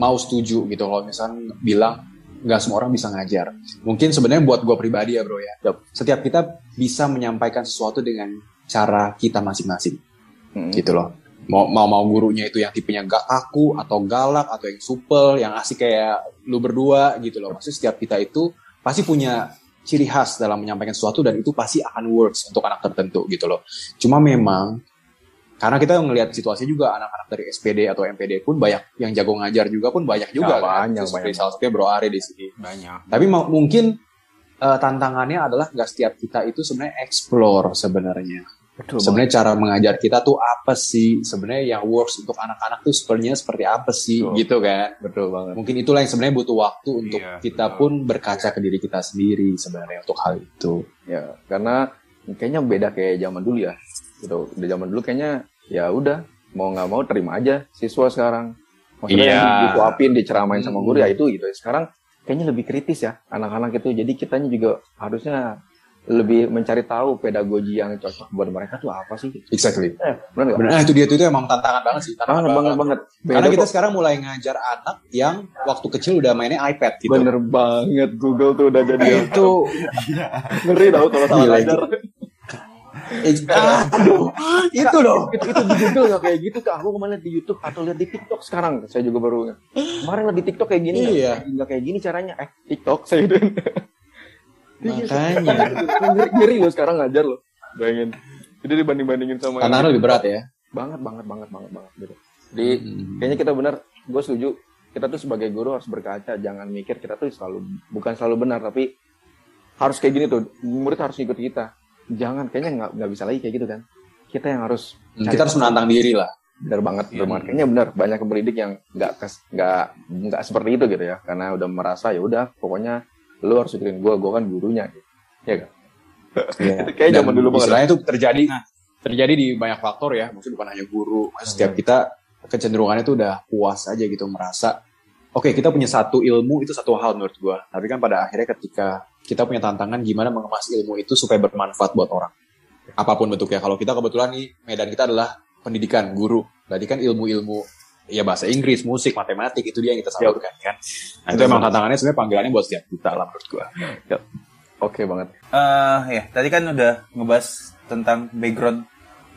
mau setuju gitu kalau misalnya bilang nggak semua orang bisa ngajar. Mungkin sebenarnya buat gue pribadi ya bro ya. Setiap kita bisa menyampaikan sesuatu dengan cara kita masing-masing Mm. gitu loh. Mau mau mau gurunya itu yang tipenya gak kaku atau galak atau yang supel, yang asik kayak lu berdua gitu loh. Maksudnya setiap kita itu pasti punya ciri khas dalam menyampaikan sesuatu dan itu pasti akan works untuk anak tertentu gitu loh. Cuma memang karena kita ngelihat situasi juga anak-anak dari SPD atau MPD pun banyak yang jago ngajar juga pun banyak juga Ya, kan. banyak, Seperti banyak. salah satunya Bro Ari di sini. Banyak. Tapi mau- mungkin eh, tantangannya adalah nggak setiap kita itu sebenarnya explore sebenarnya. Betul Sebenarnya cara mengajar kita tuh apa sih? Sebenarnya yang works untuk anak-anak tuh sebenarnya seperti apa sih? Betul. Gitu kan? Betul banget. Mungkin itulah yang sebenarnya butuh waktu untuk Iya, kita betul. pun berkaca ke diri kita sendiri sebenarnya untuk hal itu. Ya, karena kayaknya beda kayak zaman dulu ya. Gitu. Di zaman dulu kayaknya ya udah mau nggak mau terima aja siswa sekarang. Maksudnya Iya. yang disuapin, diceramain sama Hmm. guru ya itu gitu. Sekarang kayaknya lebih kritis ya anak-anak itu. Jadi kitanya juga harusnya lebih mencari tahu pedagogi yang cocok buat mereka tuh apa sih? Exactly. Eh, benar nah, itu dia itu, itu emang tantangan banget sih. Tantangan Banget, banget, banget. Karena kita kok. sekarang mulai ngajar anak yang waktu kecil udah mainnya iPad gitu. Bener banget Google tuh udah jadi Itu ngeri tau kalau salah ngajar. Eh, aduh, itu loh. itu itu di Google nggak kayak gitu kak. Aku kemarin lihat di YouTube atau lihat di TikTok sekarang saya juga baru kemarin lihat di TikTok kayak gini nggak? Iya. nggak kayak gini caranya. Eh TikTok saya udah Makanya. ngeri, loh sekarang ngajar loh. Bayangin. Jadi dibanding bandingin sama Tantangan lebih berat ya. banget banget banget banget banget gitu. Jadi Hmm. kayaknya kita benar gue setuju. Kita tuh sebagai guru harus berkaca jangan mikir kita tuh selalu bukan selalu benar tapi harus kayak gini tuh. Murid harus ikut kita jangan kayaknya nggak nggak bisa lagi kayak gitu kan kita yang harus Hmm, Kita harus menantang diri lah. benar banget benar Iya. banget. kayaknya benar banyak pendidik yang nggak kes- nggak nggak seperti itu gitu ya karena udah merasa ya udah pokoknya lu harus ikutin gue gue kan gurunya gitu ya kan Iya. Kayak Dan zaman dulu banget. Itu terjadi Nah. terjadi di banyak faktor ya. Maksudnya bukan hanya guru. Setiap kita kecenderungannya itu udah puas aja gitu merasa. Oke kita punya satu ilmu itu satu hal menurut gua. Tapi kan pada akhirnya ketika kita punya tantangan gimana mengemas ilmu itu supaya bermanfaat buat orang. Apa pun bentuknya. Kalau kita kebetulan nih medan kita adalah pendidikan guru. Berarti kan ilmu-ilmu ya bahasa Inggris, musik, matematik itu dia yang kita salurkan kan. Nah, itu emang tantangannya sebenarnya panggilannya buat setiap kita lah menurut gua. oke banget Eh ya, tadi kan udah ngebahas tentang background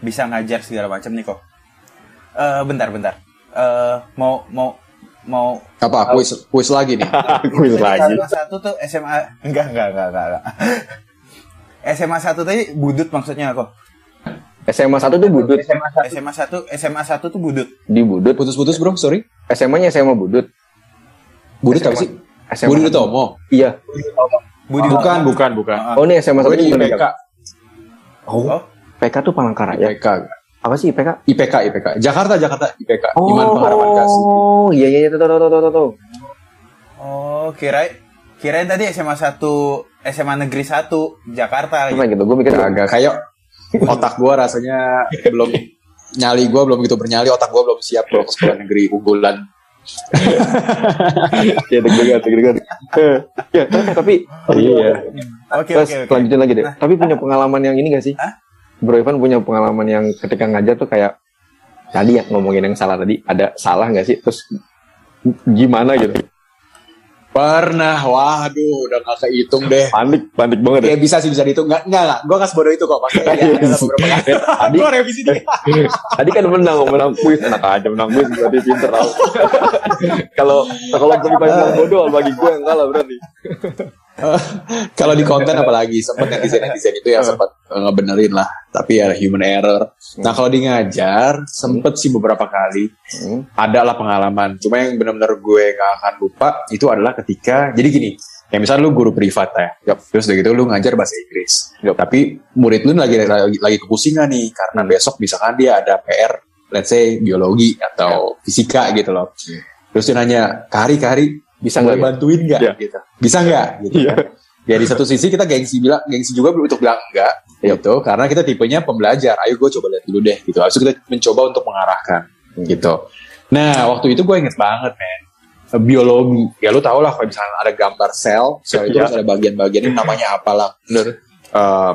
bisa ngajar segala macam nih kok. Eh bentar, bentar. Eh mau mau mau Apa? Kuis, kuis lagi nih. kuis lagi SMA satu tuh SMA enggak enggak enggak enggak. enggak. SMA satu tadi budut maksudnya kok. SMA satu tuh budut SMA satu SMA satu tuh budut. di budut Putus-putus bro, sorry. SMA nya SMA budut Budut apa SMA. sih? SMA Budi Utomo. iya Budut. Bukan, bukan, bukan. Ah, oh ini SMA satu tuh bukan IPK. Oh, PK tuh Palangkaraya IPK. Apa sih PK IPK, IPK. Jakarta, Jakarta, IPK. Iman Pengharapan Kasih. oh iya iya iya tuh tuh tuh tuh tuh, tuh oh kirain kirain tadi SMA satu SMA negeri satu Jakarta. Cuma gitu gue mikir Agak kayak otak gua rasanya belum nyali gua belum gitu bernyali otak gua belum siap kalau ke sekolah negeri unggulan ya deg-degan deg-degan ya tapi iya Oke Terus oke oke. lanjutin lagi deh. Tapi punya pengalaman yang ini gak sih? Hah? Bro Ivan punya pengalaman yang ketika ngajar tuh kayak tadi ya ngomongin yang salah tadi ada salah gak sih? Terus gimana gitu? pernah waduh udah gak kehitung deh Panik, panik banget ya. ya bisa sih bisa dihitung nggak nggak nggak gua nggak sebodoh itu kok pasti ada ada beberapa kali Tadi gua revisi deh tadi kan menang, menang kuis enak aja menang kuis berarti pinter. Kalau kalau Ivan bilang bodoh bagi gue yang kalah berarti. kalau di konten apalagi sempat netizen netizen itu yang sempat eh, ngebenerin lah. Tapi ya human error. Nah kalau di ngajar sempet sih beberapa kali. Hmm. ada lah pengalaman. Cuma yang benar-benar gue gak akan lupa itu adalah ketika jadi gini kayak misalnya lu guru privat ya terus udah gitu lu ngajar bahasa Inggris. Tapi murid lu lagi lagi, lagi kepusingan nih karena besok misalkan dia ada PR let's say biologi atau fisika gitu loh. Terus dia nanya kari kari Bisa nggak ya? bantuin nggak Iya. gitu bisa nggak gitu Iya. kan. ya di satu sisi kita gengsi bilang gengsi juga untuk bilang enggak gitu karena kita tipenya pembelajar ayo gue coba lihat dulu deh gitu itu kita mencoba untuk mengarahkan gitu nah waktu itu gue inget banget men biologi ya lu tau lah kalau misalnya ada gambar sel sel itu Iya. harus ada bagian-bagian ini namanya apalah Bener. Eh,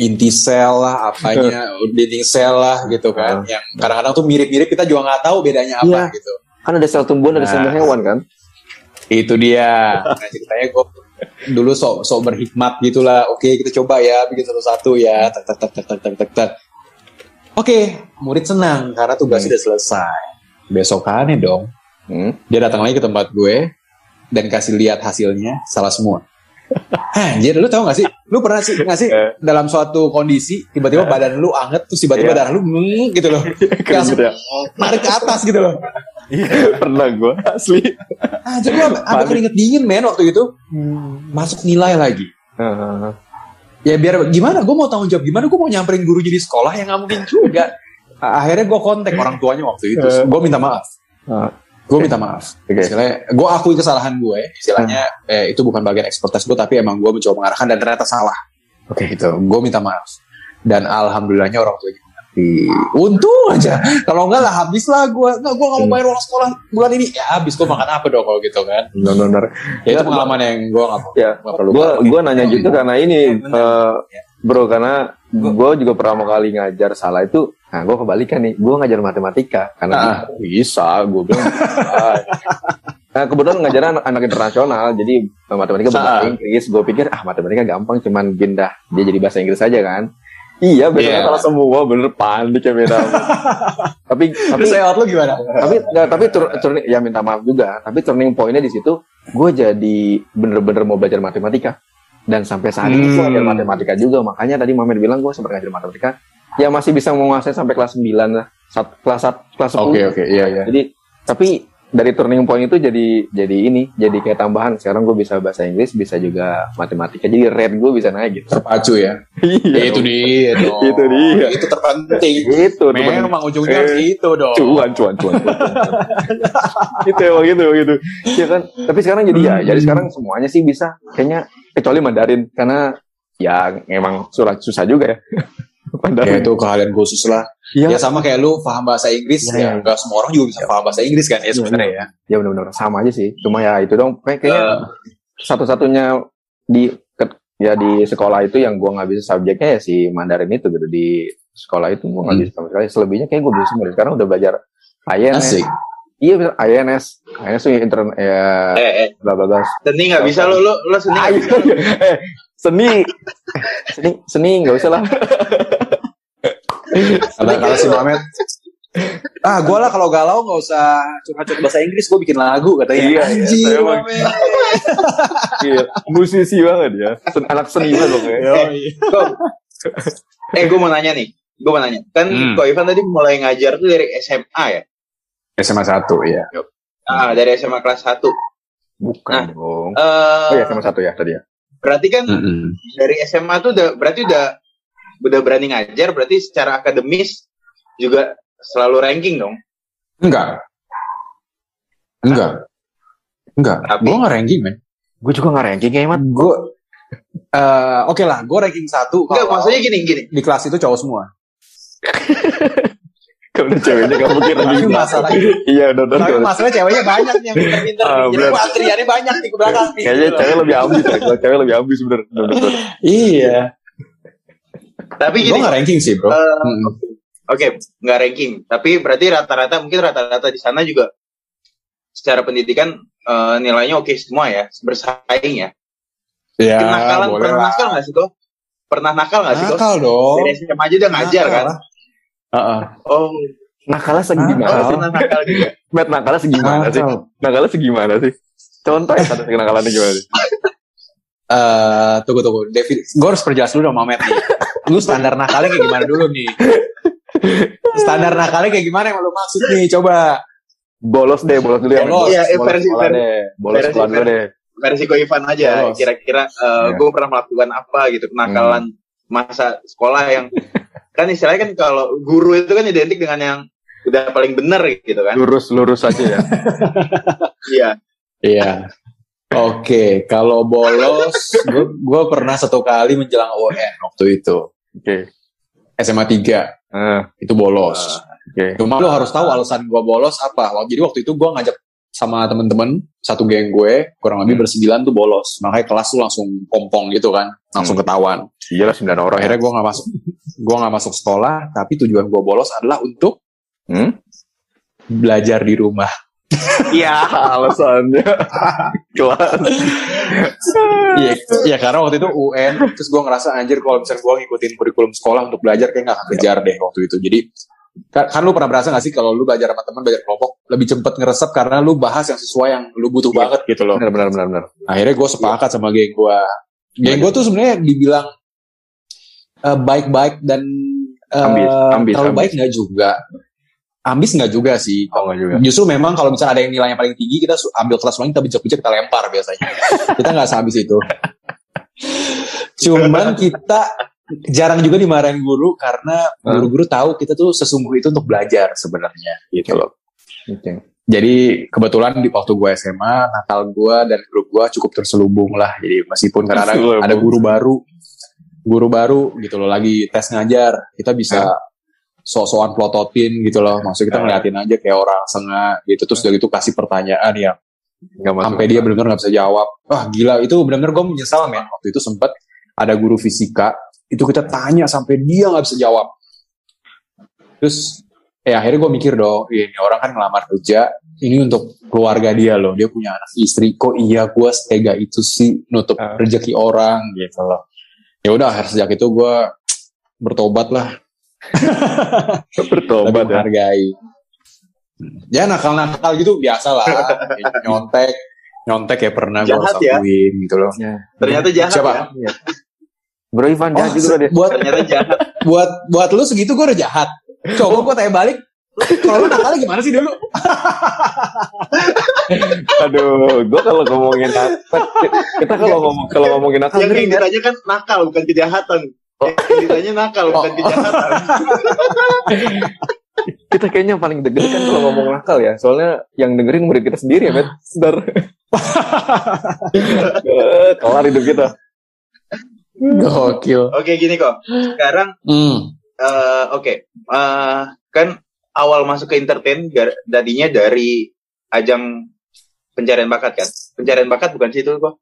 inti sel lah, apanya, dinding sel lah gitu kan. Yang kadang-kadang tuh mirip-mirip kita juga nggak tahu bedanya apa Iya. gitu. Kan ada sel tumbuhan, ada sel Nah. hewan kan? Itu dia. Nah, ceritanya gue dulu sok sok berhikmat gitulah. Oke, kita coba ya bikin satu-satu ya. Tak tak tak tak tak tak tak. tak. Oke, murid senang karena tugasnya udah selesai. Besokannya dong, Hmm. dia datang lagi ke tempat gue dan kasih lihat hasilnya salah semua. Anjir, lu tau gak sih? Lu pernah sih gak sih Eh. dalam suatu kondisi tiba-tiba badan lu anget terus tiba-tiba Iya. darah lu mm, gitu loh. Langsung gitu ya. narik ke atas gitu loh. Pernah gue asli. Anjir gua sampai Panik. keringet dingin men waktu itu. Masuk nilai lagi. Heeh. Ya biar gimana? Gue mau tanggung jawab gimana? Gue mau nyamperin gurunya di sekolah yang nggak mungkin juga. Akhirnya gue kontak orang tuanya waktu itu. Eh. Gue minta maaf. Ah, Gue minta maaf. Oke. Istilahnya, gue akui kesalahan gue. Istilahnya eh, itu bukan bagian ekspertis gue, tapi emang gue mencoba mengarahkan dan ternyata salah. Oke. Gitu. Gue minta maaf. Dan alhamdulillahnya orang tuanya. Untung aja. Kalau enggak lah habis lah gue. Enggak, gue nggak mau bayar uang sekolah bulan ini. Ya habis gue makan apa dong kalau gitu kan. Benar-benar. Ya itu pengalaman yang gue nggak Ya, perlu. gue gue nanya gitu karena ini Bener. eh, bro karena gue juga pertama kali ngajar salah itu nah gue kebalikan nih gue ngajar matematika karena Ah. bisa gue bilang nah, kebetulan ngajarnya anak, anak internasional jadi matematika bahasa Ah. Inggris gue pikir ah matematika gampang cuman pindah dia jadi bahasa Inggris aja kan iya benar Iya. salah semua bener panik ya beda tapi tapi layout lu gimana? tapi nggak tapi tur- turning ya minta maaf juga tapi turning pointnya di situ gue jadi bener-bener mau belajar matematika dan sampai saat ini gue Hmm. ngajar matematika juga makanya tadi Mamet bilang gue sempat ngajar matematika ya masih bisa menguasai sampai kelas 9 lah Sat- kelas kelas 10 Oke oke iya iya. jadi tapi dari turning point itu jadi jadi ini jadi kayak tambahan sekarang gue bisa bahasa Inggris bisa juga matematika jadi rate gue bisa naik gitu Terpacu ya. iya Ya, itu dia dong. Itu dia. Itu terpenting. itu Memang ujungnya Eh, itu dong. cuan cuan cuan, cuan. gitu emang gitu gitu ya kan tapi sekarang jadi ya jadi sekarang semuanya sih bisa kayaknya kecuali Mandarin karena ya emang surat susah juga ya Ya Mandarin itu keahlian khusus lah. Iya. Ya sama kayak lu paham bahasa Inggris Iya, ya iya. enggak semua orang juga bisa paham bahasa Inggris kan ya sebenarnya ya. ya benar-benar. Sama aja sih. Cuma ya itu dong. Kayak kayaknya Eh. satu-satunya di ya di sekolah itu yang gua nggak bisa subjeknya ya si Mandarin itu gitu. Di sekolah itu gua nggak Hmm. bisa sama sekali. Selebihnya kayak gue bisa dari sekarang udah belajar INS Asik. iya bisa INS INS tuh internet ya Eh, eh, bla bla bla. Seni nggak bisa lo, lo, lo seni iya. eh, seni. Seni seni nggak usah lah Kalau kalau si Mamet Ah, gue lah kalau galau nggak usah curhat-curhat bahasa Inggris, gue bikin lagu katanya. Iya, iya, Anjir, Mamet. Iya, musisi banget ya Sen- anak seni banget Gua- eh, gue mau nanya nih. Gue mau nanya. Kan Hmm. Ko Ivan tadi mulai ngajar tuh dari SMA ya? SMA 1 ya. Ah, dari SMA kelas 1. bukan Nah. dong Eh, oh ya sama satu ya tadi ya berarti kan dari SMA tuh udah berarti udah udah berani ngajar, berarti secara akademis juga selalu ranking dong. Enggak. Enggak. Enggak. Tapi- Gue nggak ranking, men. gue juga nggak ranking ya Mat Gue eh oke lah, gue ranking satu. Enggak, maksudnya gini gini. di kelas itu cowok semua. kalau ceweknya nggak mungkin Tapi ranking masalah iya udah udah Tapi udah. masalah ceweknya banyak nih yang pinter-pinter. Ah, nih. Jadi gua antriannya banyak nih ke belakang kayaknya cewek lebih ambis ya kalau cewek lebih ambis bener. Iya. Tapi Gue nggak ranking sih, bro. eh, Mm. Oke, nggak ranking. Tapi berarti rata-rata mungkin rata-rata di sana juga secara pendidikan eh, nilainya oke semua ya, bersaing ya. Ya, Kenakalan boleh pernah nakal nggak sih kok? Pernah nakal nggak sih kok? Nakal dong. Dari SMA aja udah ngajar Nakal kan? lah. Heeh. Oh, nakalnya segimana oh sih nakal juga. Matt nakalnya segimana sih Nakal. nakalnya segimana sih contoh ya kata nakalannya gimana sih Eh, tunggu tunggu, David, gue harus perjelas dulu dong, Mamet nih. Lu standar nakalnya kayak gimana dulu nih? Standar nakalnya kayak gimana yang lu maksud nih? Coba. bolos deh bolos dulu ya Bolos. Iya, eh, bolos versi- sekolah versi- deh bolos versi- sekolah dulu deh Versi Ko Ivan aja. Lolos. Kira-kira eh, Iya. gue pernah melakukan apa gitu kenakalan masa sekolah yang kan istilahnya kan kalau guru itu kan identik dengan yang udah paling benar gitu kan? lurus lurus aja ya Iya. Iya. Oke, kalau bolos, gue pernah satu kali menjelang UN waktu itu. Oke SMA 3, Ah, itu bolos. oke Cuma lo harus tahu alasan gue bolos apa. Jadi waktu itu gue ngajak sama temen-temen satu geng gue kurang lebih bersembilan tuh bolos makanya kelas tuh langsung pompong gitu kan langsung Hmm. ketahuan Iya lah sembilan orang. akhirnya gue nggak masuk gue nggak masuk sekolah tapi tujuan gue bolos adalah untuk Hmm? belajar di rumah Iya alasannya. Kelas. Iya, iya karena waktu itu UN, terus gue ngerasa anjir kalau misalnya gue ngikutin kurikulum sekolah untuk belajar kayak gak akan kejar deh waktu itu. Jadi kan, kan lu pernah berasa gak sih kalau lu belajar sama teman belajar kelompok lebih cepet ngeresep karena lu bahas yang sesuai yang lu butuh banget gitu loh. Benar benar benar benar. Akhirnya gue sepakat sama geng gue. Geng gue tuh sebenarnya dibilang eh, baik-baik dan eh, Ambis, ambis, terlalu ambis. baik nggak juga. Ambis nggak juga sih. Oh enggak juga. Justru memang kalau misalnya ada yang nilainya paling tinggi, kita ambil kelas lain, kita bijak-bijak, kita lempar biasanya. kita nggak sehabis itu. Cuman kita jarang juga dimarahin guru karena guru-guru tahu kita tuh sesungguh itu untuk belajar sebenarnya gitu loh. Oke. Jadi kebetulan di waktu gue SMA, nakal gue dan grup gue cukup terselubung lah. Jadi meskipun Terselubung. ada guru baru, guru baru gitu loh lagi tes ngajar, kita bisa sok-sokan plototin gitu loh. Maksudnya kita Ah. ngeliatin aja kayak orang sengah gitu. Terus udah gitu kasih pertanyaan yang masuk. sampai dia benar-benar nggak bisa jawab. Wah gila itu benar-benar gue menyesal men. Waktu itu sempet ada guru fisika itu kita tanya sampai dia nggak bisa jawab. Terus eh akhirnya gue mikir dong, "Ih, ini orang kan ngelamar kerja, ini untuk keluarga dia loh. Dia punya anak istri. Kok iya gue setega itu sih nutup Ah. rezeki orang gitu loh. Ya udah sejak itu gue bertobat lah, bertobat ya. menghargai. Ya nakal-nakal gitu biasa lah, nyontek, nyontek ya pernah gue ya. gitu loh. Ternyata jahat Siapa? ya. Bro Ivan jahat Oh, juga dia. buat Ternyata jahat. buat buat lu segitu gue udah jahat. Coba gue tanya balik, kalau lu nakalnya gimana sih dulu? Aduh, gua kalau ngomongin nakal, kita kalau ngomong kalau ngomongin nakal Yang ditanya kan nakal bukan kejahatan. Yang ditanya nakal bukan Oh. kejahatan. kita kayaknya paling deg kan kalau ngomong nakal ya. Soalnya yang dengerin murid kita sendiri ya, Bet. Sedar. Eh, Kelar hidup kita. Gokil. Oke gini kok. Sekarang Hmm. eh, oke Eh, kan awal masuk ke entertain tadinya dari ajang pencarian bakat kan. Pencarian bakat bukan sih itu kok.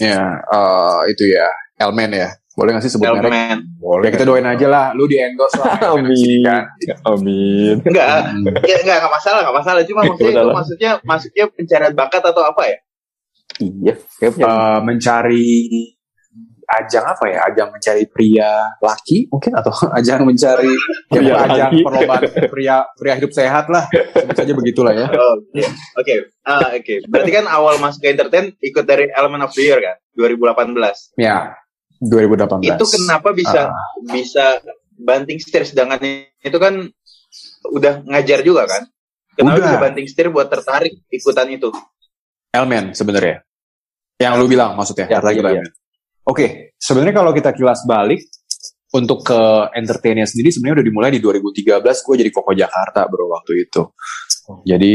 Ya, eh, itu ya, Elmen ya. Boleh gak sih sebut merek? Boleh. Ya kita doain aja lah, lu di endorse lah. Amin. Kan? Amin. Enggak, Hmm. ya enggak enggak masalah, enggak masalah. Cuma maksudnya itu maksudnya maksudnya pencarian bakat atau apa ya? Iya, kayak punya Eh, mencari ajang apa ya? Ajang mencari pria laki mungkin atau ajang mencari ya, Pria ajang laki. perlombaan pria pria hidup sehat lah. Sebut saja begitulah ya. Oh, Oke, oke, Ah, oke. Berarti kan awal masuk ke entertain ikut dari Element of the Year kan, 2018. Ya, 2018. Itu kenapa bisa bisa banting setir sedangkan itu kan udah ngajar juga kan? Kenapa Udah. bisa banting setir buat tertarik ikutan itu? Elmen sebenarnya. Yang lu bilang maksudnya. Ya, Kata iya, iya. Oke, sebenarnya kalau kita kilas balik untuk ke entertainnya sendiri sebenarnya udah dimulai di 2013 gue jadi Koko Jakarta bro waktu itu. Jadi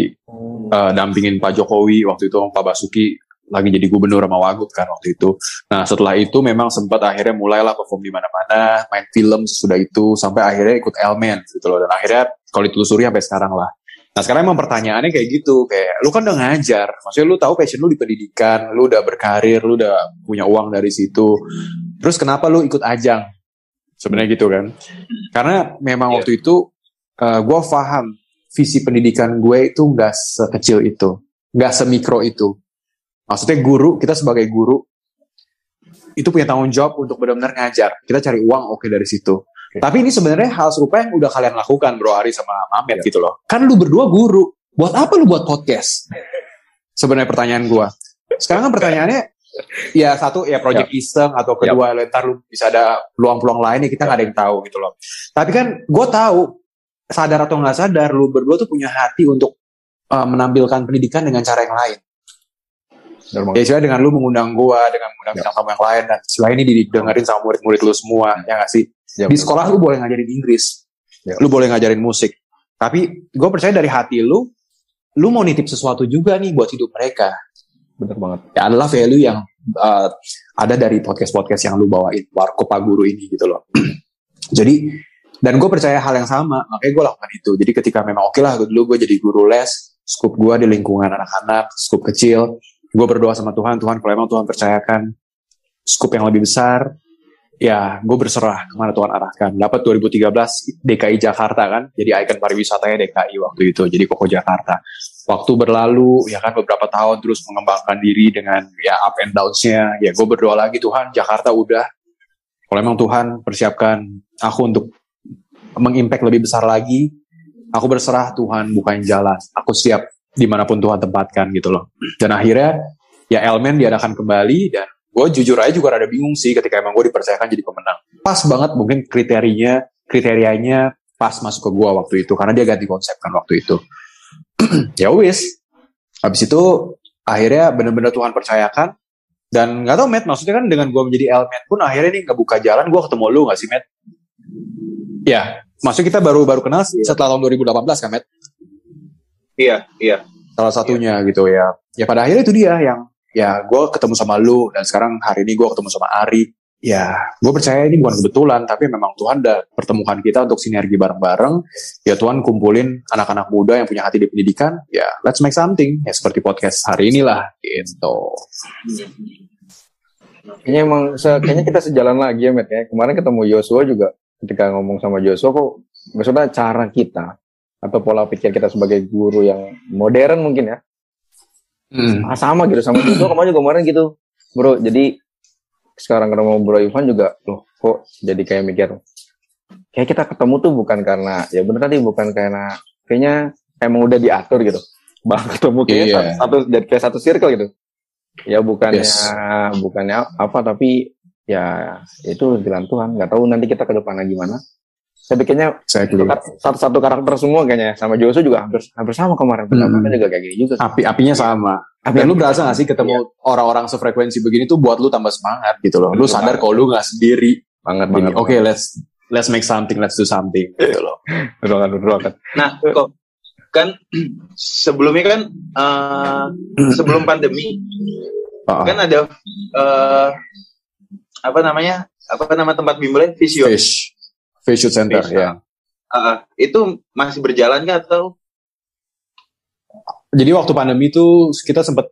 eh, dampingin Pak Jokowi waktu itu Pak Basuki lagi jadi gubernur sama Wagub kan waktu itu. Nah setelah itu memang sempat akhirnya mulailah perform di mana-mana, main film sudah itu sampai akhirnya ikut Elmen gitu loh. Dan akhirnya kalau ditelusuri sampai sekarang lah. Nah sekarang emang pertanyaannya kayak gitu, kayak lu kan udah ngajar, maksudnya lu tahu passion lu di pendidikan, lu udah berkarir, lu udah punya uang dari situ. Terus kenapa lu ikut ajang? Sebenarnya gitu kan. Karena memang waktu itu gue paham visi pendidikan gue itu nggak sekecil itu, nggak semikro itu. Maksudnya guru, kita sebagai guru itu punya tanggung jawab untuk benar-benar ngajar. Kita cari uang oke dari situ. Tapi ini sebenarnya hal serupa yang udah kalian lakukan Bro Ari sama Mamet gitu loh. Kan lu berdua guru. Buat apa lu buat podcast? Sebenarnya pertanyaan gua. Sekarang kan pertanyaannya ya satu ya project iseng atau kedua ntar lu bisa ada peluang-peluang lain yang kita nggak ada yang tahu gitu loh. Tapi kan gue tahu sadar atau nggak sadar lu berdua tuh punya hati untuk uh, menampilkan pendidikan dengan cara yang lain. Ya istilahnya dengan lu mengundang gua, dengan mengundang bintang tamu yang lain dan setelah ini didengerin sama murid-murid lu semua, ya nggak sih? Ya, Di sekolah lu boleh ngajarin Inggris, Ya. lu boleh ngajarin musik, tapi gue percaya dari hati lu, lu mau nitip sesuatu juga nih buat hidup mereka. bener banget. Ya adalah value yang uh, ada dari podcast-podcast yang lu bawain, Warko Pak Guru ini gitu loh. Jadi dan gue percaya hal yang sama, makanya gue lakukan itu. Jadi ketika memang oke lah dulu gue jadi guru les, skup gue di lingkungan anak-anak, skup kecil. Gue berdoa sama Tuhan, Tuhan kalau emang Tuhan percayakan skup yang lebih besar, ya gue berserah ke mana Tuhan arahkan. Dapat 2013 DKI Jakarta kan, jadi ikon pariwisatanya DKI waktu itu, jadi Koko Jakarta. Waktu berlalu, ya kan beberapa tahun terus mengembangkan diri dengan ya up and downs-nya. Ya gue berdoa lagi Tuhan, Jakarta udah. Kalau emang Tuhan persiapkan aku untuk mengimpact lebih besar lagi, aku berserah Tuhan bukain jalan. Aku siap di mana pun Tuhan tempatkan gitu loh. Dan akhirnya ya Elmen diadakan kembali dan gue jujur aja juga rada bingung sih ketika emang gue dipercayakan jadi pemenang. Pas banget mungkin kriterianya kriterianya pas masuk ke gue waktu itu karena dia ganti konsep kan waktu itu. ya wis. Habis itu akhirnya bener-bener Tuhan percayakan dan nggak tau Matt maksudnya kan dengan gue menjadi elemen pun akhirnya nih ngebuka jalan gue ketemu lu gak sih Matt? Ya, maksudnya kita baru baru kenal setelah tahun 2018 kan Matt? Iya, iya. Salah satunya gitu ya. Ya pada akhirnya itu dia yang ya gue ketemu sama lu dan sekarang hari ini gue ketemu sama Ari. Ya, gue percaya ini bukan kebetulan, tapi memang Tuhan udah pertemukan kita untuk sinergi bareng-bareng. Ya Tuhan kumpulin anak-anak muda yang punya hati di pendidikan. Ya, let's make something. Ya seperti podcast hari inilah, gitu. Kayaknya emang se- kayaknya kita sejalan lagi ya, Matt ya. Kemarin ketemu Joshua juga ketika ngomong sama Joshua kok maksudnya cara kita atau pola pikir kita sebagai guru yang modern mungkin ya. Hmm. ah, sama gitu sama Joshua kemarin juga kemarin gitu. Bro jadi sekarang ketemu Bro Ivan juga loh kok jadi kayak mikir kayak kita ketemu tuh bukan karena ya bener tadi bukan karena kayaknya emang udah diatur gitu. Bang ketemu kayak Iya. satu, satu jadi kayak satu circle gitu. Ya bukannya Yes. bukannya apa tapi ya itu jalan Tuhan. Nggak tahu nanti kita ke depannya gimana Saya satu, juga. satu, satu karakter semua kayaknya sama Joshua juga hampir hampir sama kemarin Hmm. juga kayak gini juga Api-apinya sama. Tapi Dan lu berasa gak sih ketemu orang-orang sefrekuensi begini tuh buat lu tambah semangat gitu loh. Lu sadar kalau lu gak sendiri. banget banget Oke, let's let's make something, let's do something gitu loh. betul banget Nah, kok kan sebelumnya kan eh, sebelum pandemi Ah, kan ada eh, apa namanya? Apa nama tempat bimbelnya? Visio. Fish. Shoot Center, ya. Ah, itu masih berjalan nggak atau Jadi waktu pandemi itu kita sempat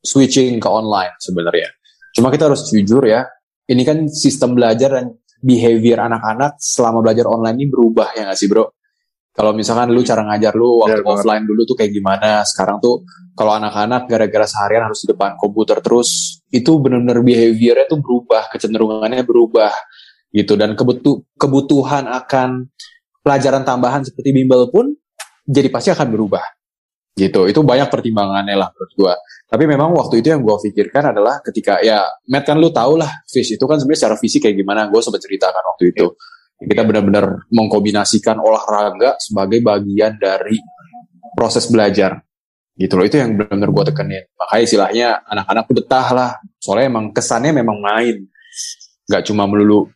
switching ke online sebenarnya. Cuma kita harus jujur ya, ini kan sistem belajar dan behavior anak-anak selama belajar online ini berubah ya nggak sih bro? Kalau misalkan lu cara ngajar lu waktu Benar banget. offline dulu tuh kayak gimana, sekarang tuh kalau anak-anak gara-gara seharian harus di depan komputer terus, itu benar-benar behaviornya tuh berubah, kecenderungannya berubah gitu. Dan kebutu kebutuhan akan pelajaran tambahan seperti bimbel pun jadi pasti akan berubah gitu. Itu banyak pertimbangannya lah menurut gua. Tapi memang waktu itu yang gua pikirkan adalah ketika ya Matt kan lu tau lah fish itu kan sebenarnya secara fisik kayak gimana. Gue sempat ceritakan waktu itu. Kita benar-benar mengkombinasikan olahraga sebagai bagian dari proses belajar gitu loh. Itu yang benar-benar gue tekenin. Makanya istilahnya anak-anak tuh betah lah. Soalnya emang kesannya memang main. Nggak cuma melulu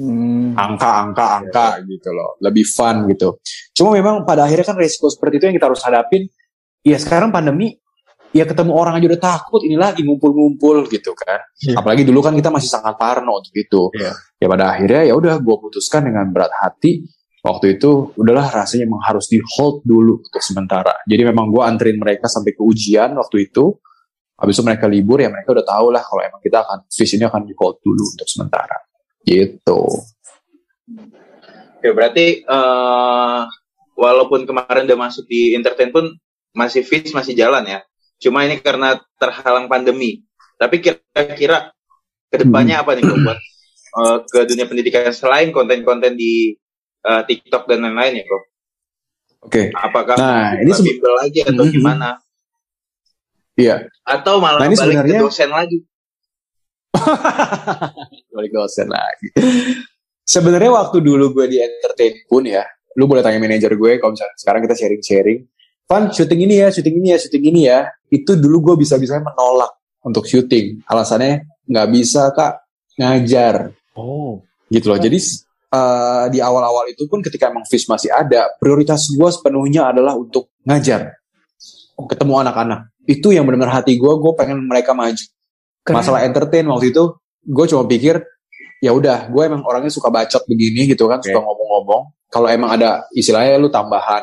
Hmm. angka, gitu loh. Lebih fun gitu. Cuma memang pada akhirnya kan resiko seperti itu yang kita harus hadapin. Ya sekarang pandemi, ya ketemu orang aja udah takut, ini lagi ngumpul-ngumpul gitu kan. Iya. Apalagi dulu kan kita masih sangat parno untuk itu. Iya. Ya pada akhirnya ya udah gue putuskan dengan berat hati. Waktu itu udahlah rasanya emang harus di hold dulu untuk sementara. Jadi memang gue anterin mereka sampai ke ujian waktu itu. Habis itu mereka libur ya mereka udah tahu lah kalau emang kita akan ini akan di hold dulu untuk sementara. Gitu. ya berarti eh, walaupun kemarin udah masuk di entertain pun masih fit masih jalan ya. Cuma ini karena terhalang pandemi. Tapi kira-kira ke depannya apa nih buat eh, ke dunia pendidikan selain konten-konten di eh, TikTok dan lain-lain ya kok? Oke. Apakah Nah, ini bimbel lagi atau Mhm. gimana? Iya. Atau malah Nah, ini balik sebenarnya- ke dosen lagi? balik dosen lagi. Sebenarnya waktu dulu gue di entertain pun ya, lu boleh tanya manajer gue kalau misalnya sekarang kita sharing-sharing. Van, syuting ini ya, syuting ini ya, syuting ini ya. Itu dulu gue bisa-bisa menolak untuk syuting. Alasannya nggak bisa kak ngajar Oh. gitu loh. Jadi eh, di awal-awal itu pun ketika emang Fish masih ada, prioritas gue sepenuhnya adalah untuk ngajar, ketemu anak-anak. Itu yang benar-benar hati gue, gue pengen mereka maju. Masalah entertain waktu itu, gue cuma pikir ya udah, gue emang orangnya suka bacot begini gitu kan, suka ngomong-ngomong. Kalau emang ada istilahnya lu tambahan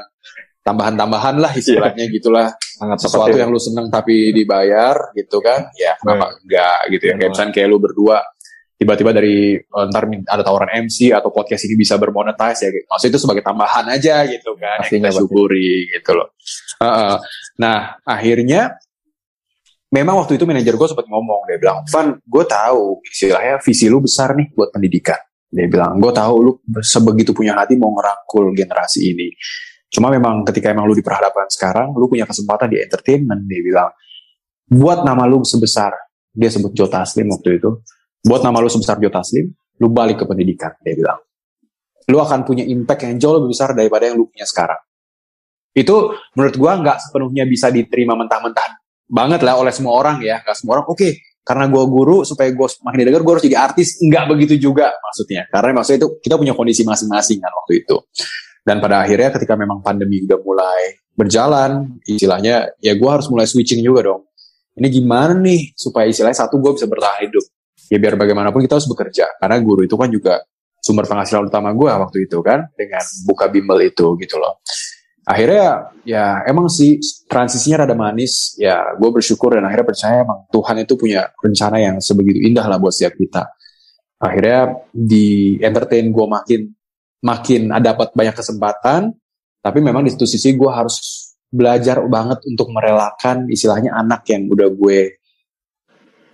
tambahan-tambahan lah istilahnya gitulah. Sangat sesuatu seperti yang lu seneng tapi dibayar gitu kan ya kenapa enggak gitu ya. Kayak misalnya kayak lu berdua tiba-tiba dari eh, ntar ada tawaran MC atau podcast ini bisa bermonetize ya gitu. maksudnya itu sebagai tambahan aja gitu kan yang Pastinya, kita syukuri gitu loh. Heeh. nah akhirnya memang waktu itu manajer gue sempat ngomong dia bilang Van gue tahu istilahnya visi lu besar nih buat pendidikan. Dia bilang gue tahu lu sebegitu punya hati mau ngerangkul generasi ini. Cuma memang ketika emang lu diperhadapkan sekarang lu punya kesempatan di entertainment dia bilang. Buat nama lu sebesar dia sebut Joe Taslim waktu itu. Buat nama lu sebesar Joe Taslim lu balik ke pendidikan dia bilang. Lu akan punya impact yang jauh lebih besar daripada yang lu punya sekarang. Itu menurut gua nggak sepenuhnya bisa diterima mentah-mentah banget lah oleh semua orang ya. Nggak semua orang oke karena gua guru supaya gue makin didengar gue harus jadi artis. Nggak begitu juga maksudnya. Karena maksudnya itu kita punya kondisi masing-masing kan waktu itu. Dan pada akhirnya ketika memang pandemi udah mulai berjalan istilahnya ya gua harus mulai switching juga dong. Ini gimana nih supaya istilahnya satu gue bisa bertahan hidup. Ya biar bagaimanapun kita harus bekerja. Karena guru itu kan juga sumber penghasilan utama gue waktu itu kan dengan buka bimbel itu gitu loh akhirnya ya emang sih transisinya rada manis. Ya gue bersyukur dan akhirnya percaya emang Tuhan itu punya rencana yang sebegitu indah lah buat setiap kita. Akhirnya di entertain gue makin makin dapat banyak kesempatan tapi memang di satu sisi gue harus belajar banget untuk merelakan istilahnya anak yang udah gue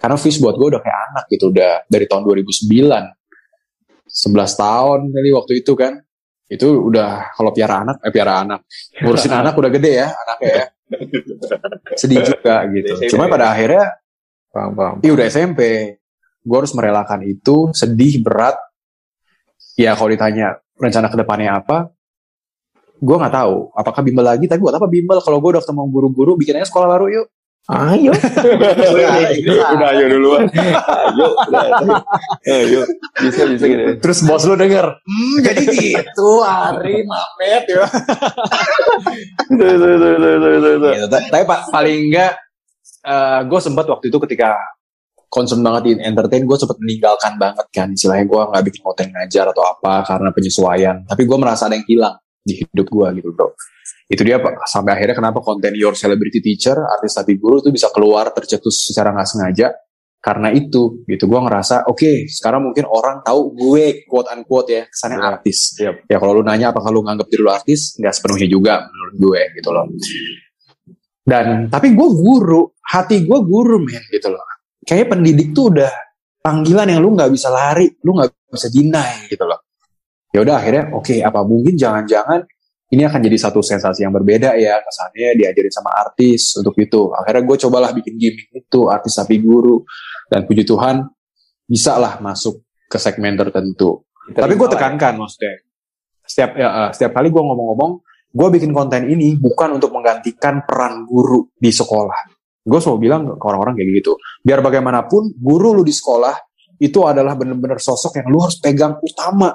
karena Fish buat gue udah kayak anak gitu udah dari tahun 2009 11 tahun kali waktu itu kan itu udah kalau piara anak eh piara anak. Ngurusin anak udah gede ya anaknya ya. Sedih juga gitu. Cuma pada akhirnya paham paham. Iya udah SMP gue harus merelakan itu sedih berat. Ya kalau ditanya rencana ke depannya apa gue nggak tahu. Apakah bimbel lagi? Tapi buat apa bimbel? Kalau gue udah ketemu guru-guru bikin aja sekolah baru yuk ayo. Udah ayo duluan. Ayo bisa bisa gitu ya. terus bos lu denger? Hmm, jadi gitu Ari Mamet ya. Tuh, tuh, tuh, tuh, tuh, tuh, tuh. gitu. Ta- tapi pa- paling enggak gue sempat waktu itu ketika concern banget di entertain gue sempat meninggalkan banget kan. Istilahnya gue nggak bikin konten ngajar atau apa karena penyesuaian. Tapi gue merasa ada yang hilang di hidup gue gitu bro itu dia Pak. sampai akhirnya kenapa konten your celebrity teacher artis tapi guru itu bisa keluar tercetus secara nggak sengaja? Karena itu gitu. Gue ngerasa oke sekarang mungkin orang tahu gue quote unquote ya kesannya Iya. artis. Yap. ya kalau lu nanya apakah lu nganggap diri lu artis? Nggak sepenuhnya juga menurut gue gitu loh. Dan tapi gue guru. Hati gue guru men gitu loh. Kayaknya pendidik tuh udah panggilan yang lu nggak bisa lari lu nggak bisa deny gitu loh. Ya udah akhirnya oke apa mungkin jangan-jangan ini akan jadi satu sensasi yang berbeda ya kesannya diajarin sama artis untuk itu. Akhirnya gue cobalah bikin gimmick itu artis tapi guru. Dan puji Tuhan bisa lah masuk ke segmen tertentu. Tapi gue tekankan maksudnya setiap ya, eh, setiap kali gue ngomong-ngomong gue bikin konten ini bukan untuk menggantikan peran guru di sekolah. Gue selalu bilang ke orang-orang kayak gitu biar bagaimanapun guru lu di sekolah itu adalah bener-bener sosok yang lu harus pegang utama.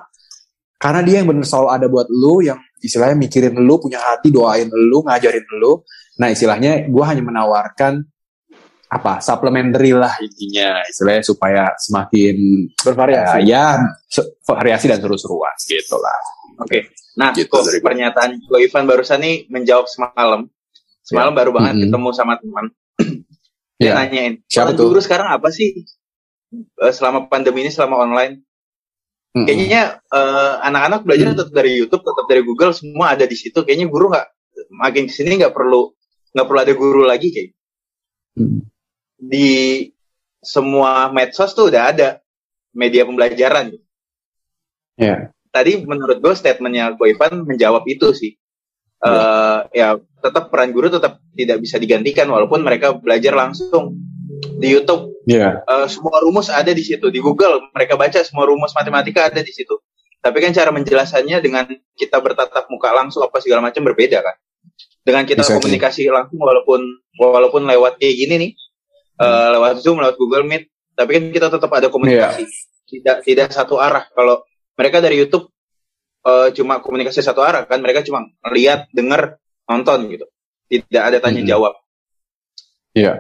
Karena dia yang bener selalu ada buat lu yang istilahnya mikirin lu punya hati doain lu ngajarin lu nah istilahnya gue hanya menawarkan apa supplementary lah intinya istilahnya supaya semakin bervariasi ya, ya se- variasi dan seru-seruan gitu lah Oke. Nah, Gitu kok dari pernyataan Ko Ivan barusan nih menjawab semalam. Semalam baru banget Mm-mm. ketemu sama teman. Dia Ya. nanyain, Siapa "Peran tuh? guru sekarang apa sih? Eh, selama pandemi ini, selama online. Kayaknya eh, anak-anak belajar tetap dari YouTube, tetap dari Google, semua ada di situ. Kayaknya guru nggak makin ke sini nggak perlu nggak perlu ada guru lagi kayak Mm. di semua medsos tuh udah ada media pembelajaran. Ya. Tadi menurut gue statementnya Ko Ivan menjawab itu sih. Eh, ya tetap peran guru tetap tidak bisa digantikan walaupun mereka belajar langsung di YouTube. ya eh, semua rumus ada di situ di Google mereka baca semua rumus matematika ada di situ. Tapi kan cara menjelasannya dengan kita bertatap muka langsung apa segala macam berbeda kan. Dengan kita Exactly. komunikasi langsung walaupun walaupun lewat kayak gini nih, eh, lewat Zoom, lewat Google Meet, tapi kan kita tetap ada komunikasi. Tidak tidak satu arah. Kalau mereka dari YouTube eh, cuma komunikasi satu arah kan, mereka cuma lihat, dengar, nonton gitu. Tidak ada tanya Mhm. jawab. Iya.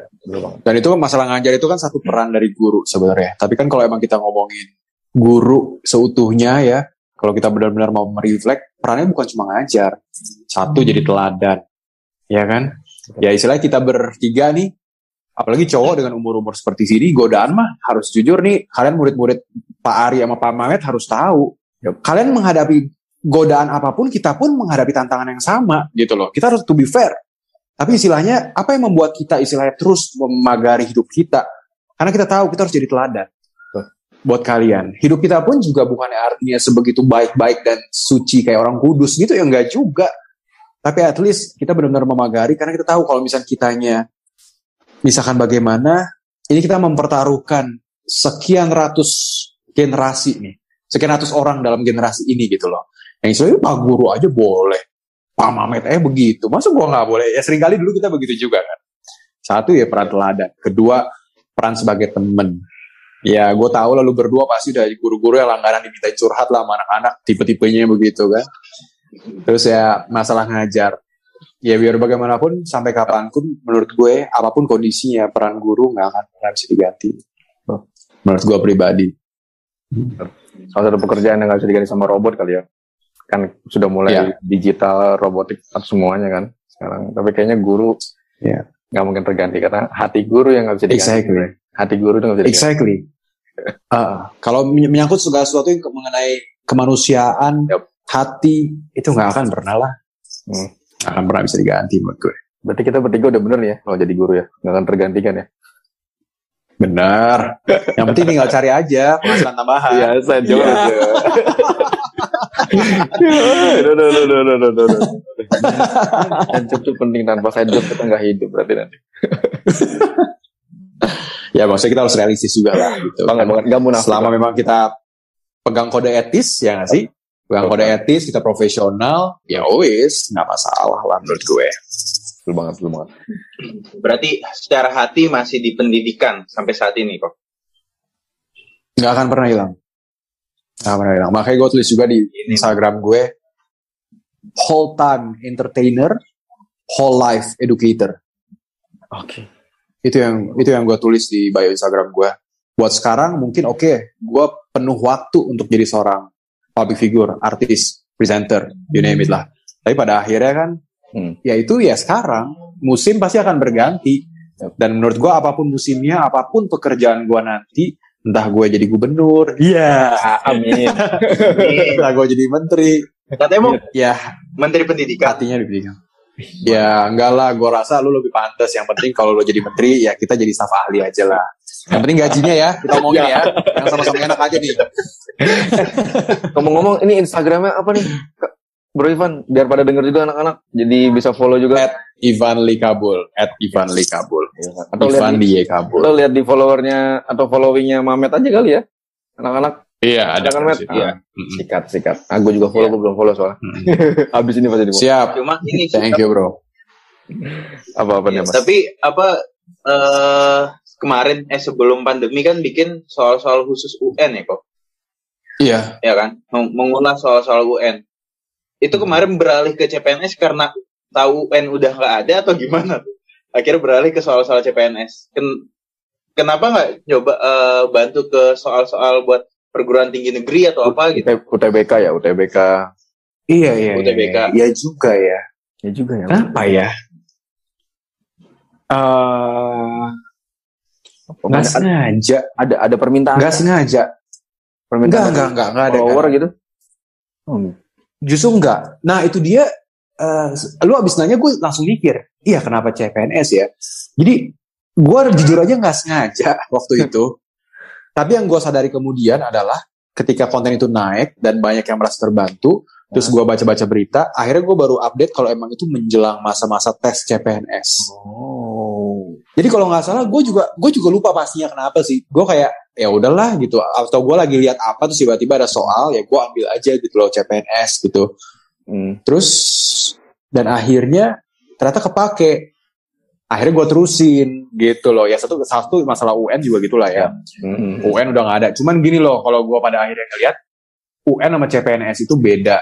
Dan itu masalah ngajar itu kan satu peran dari guru sebenarnya. Tapi kan kalau emang kita ngomongin guru seutuhnya ya, kalau kita benar-benar mau mereflect perannya bukan cuma ngajar. Satu jadi teladan. Ya kan? Ya istilahnya kita bertiga nih apalagi cowok dengan umur-umur seperti sini godaan mah harus jujur nih kalian murid-murid Pak Ari sama Pak Mamet harus tahu. Ya, kalian menghadapi godaan apa pun kita pun menghadapi tantangan yang sama gitu loh. Kita harus to be fair tapi istilahnya apa yang membuat kita istilahnya terus memagari hidup kita? Karena kita tahu kita harus jadi teladan buat kalian. Hidup kita pun juga bukan artinya sebegitu baik-baik dan suci kayak orang kudus gitu ya enggak juga. Tapi at least kita benar-benar memagari karena kita tahu kalau misalnya kitanya misalkan bagaimana ini kita mempertaruhkan sekian ratus generasi nih sekian ratus orang dalam generasi ini gitu loh. Yang istilahnya pak guru aja boleh pak mamet eh begitu. Masa gua nggak boleh? Ya sering kali dulu kita begitu juga kan. Satu ya peran teladan. Kedua peran sebagai temen. Ya gue tahu lalu berdua pasti udah guru-guru yang langganan diminta curhat lah sama anak-anak tipe-tipenya begitu kan. Terus ya masalah ngajar. Ya biar bagaimanapun sampai kapan pun menurut gue apa pun kondisinya peran guru nggak akan pernah bisa diganti. Menurut gue pribadi. Salah satu pekerjaan yang nggak bisa diganti sama robot kali ya. Kan sudah mulai Iya. digital, robotik, semuanya kan sekarang. Tapi kayaknya guru Iya. nggak mungkin terganti karena hati guru yang nggak bisa diganti. exactly Hati guru itu nggak bisa diganti. exactly Ah, kalau meny- menyangkut segala sesuatu yang mengenai kemanusiaan Yap. hati itu nggak akan pernah lah Hmm. akan pernah bisa diganti menurut gue Berarti kita bertiga udah bener ya kalau jadi guru ya, nggak akan tergantikan ya. benar yang penting tinggal cari aja penghasilan tambahan Iya, saya jawab Hancur tuh penting tanpa saya job kita nggak hidup berarti nanti. ya maksudnya kita harus realistis juga lah gitu Banget banget nggak munafik. selama memang kita pegang kode etis ya nggak sih pegang kode etis kita profesional ya wis nggak masalah lah menurut gue betul banget, betul banget. Berarti secara hati masih di pendidikan sampai saat ini kok. nggak akan pernah hilang nggak akan pernah hilang makanya gue tulis juga di Instagram gue whole time entertainer whole life educator. Oke. itu yang itu yang gue tulis di bio Instagram gue buat sekarang mungkin oke gue penuh waktu untuk jadi seorang public figure artis presenter you name it lah. Tapi pada akhirnya kan Hmm. ya itu ya sekarang musim pasti akan berganti. Dan menurut gue apa pun musimnya apa pun pekerjaan gue nanti entah gue jadi gubernur. Iya. Amin. entah gue jadi menteri. Katanya mau ya. menteri pendidikan. hatinya dipegang ya enggak lah gue rasa lu lebih pantas. Yang penting kalau lu jadi menteri ya kita jadi staf ahli aja lah. Yang penting gajinya ya kita omongin ya. Yang sama-sama enak aja nih. Ngomong-ngomong, ini Instagramnya apa nih? Bro Ivan? Biar pada denger juga anak-anak, jadi bisa follow juga. at Ivan Likabul at Ivan Likabul Atau lihat Ivan di, Die Kabul lo lihat di followernya atau followingnya Mamet aja kali ya, anak-anak. iya ada kan, Met? iya Sikat, sikat. Ah, gue juga follow, gue belum follow soalnya. Habis ini pasti di follow. siap Cuma ini thank you bro Apa-apa nih, Iya, Mas? Tapi apa eh kemarin eh sebelum pandemi kan bikin soal-soal khusus UN ya kok, iya ya kan? Meng- Mengulas soal-soal UN. Itu kemarin beralih ke CPNS karena tahu UN udah nggak ada atau gimana tuh? Akhirnya beralih ke soal-soal CPNS. Ken- kenapa nggak coba eh, bantu ke soal-soal buat perguruan tinggi negeri atau apa gitu? UT- UTBK ya, UTBK. iya iya UTBK. iya juga ya Ya juga ya. kenapa ya Eh, nggak sengaja ada, ada permintaan. nggak sengaja permintaan Enggak, enggak, enggak, enggak ada. follower enggak. gitu. Oh, Justru enggak. Nah itu dia, eh, lu abis nanya gue langsung mikir, iya kenapa CPNS ya? Jadi gue jujur aja nggak sengaja waktu itu. Tapi yang gue sadari kemudian adalah ketika konten itu naik dan banyak yang merasa terbantu, terus gue baca-baca berita, akhirnya gue baru update kalau emang itu menjelang masa-masa tes CPNS. Oh. Jadi kalau nggak salah, gue juga gue juga lupa pastinya kenapa sih. Gue kayak ya udahlah gitu. Atau gue lagi lihat apa terus tiba-tiba ada soal, ya gue ambil aja gitu loh CPNS gitu. Hmm. Terus dan akhirnya ternyata kepake. Akhirnya gue terusin gitu loh. Ya satu satu masalah UN juga gitulah ya. Hmm. UN udah nggak ada. Cuman gini loh, kalau gue pada akhirnya ngeliat UN sama CPNS itu beda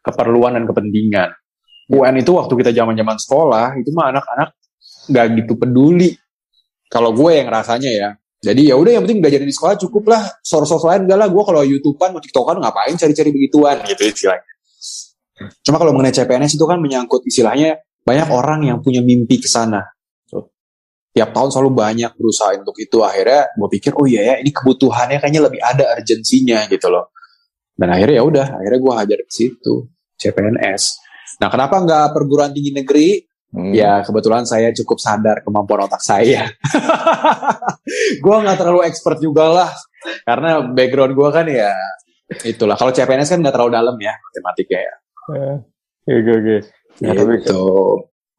keperluan dan kepentingan. UN itu waktu kita zaman-zaman sekolah itu mah anak-anak nggak gitu peduli. Kalau gue yang rasanya ya, Jadi ya udah yang penting belajar di sekolah cukup lah. Source-source lain enggak lah. Gue kalau YouTubean, mau TikTokan ngapain cari-cari begituan gitu istilahnya. Cuma kalau mengenai CPNS itu kan menyangkut istilahnya banyak orang yang punya mimpi ke sana. Tiap tahun selalu banyak berusaha untuk itu. Akhirnya gue pikir, oh iya ya ini kebutuhannya kayaknya lebih ada urgensinya gitu loh. Dan akhirnya ya udah, akhirnya gue hajar ke situ CPNS. Nah kenapa nggak perguruan tinggi negeri? Hmm. Ya kebetulan saya cukup sadar kemampuan otak saya. gue nggak terlalu expert juga lah, karena background gue kan ya itulah. Kalau CPNS kan nggak terlalu dalam ya matematika ya. Oke oke. Ya, tapi gitu.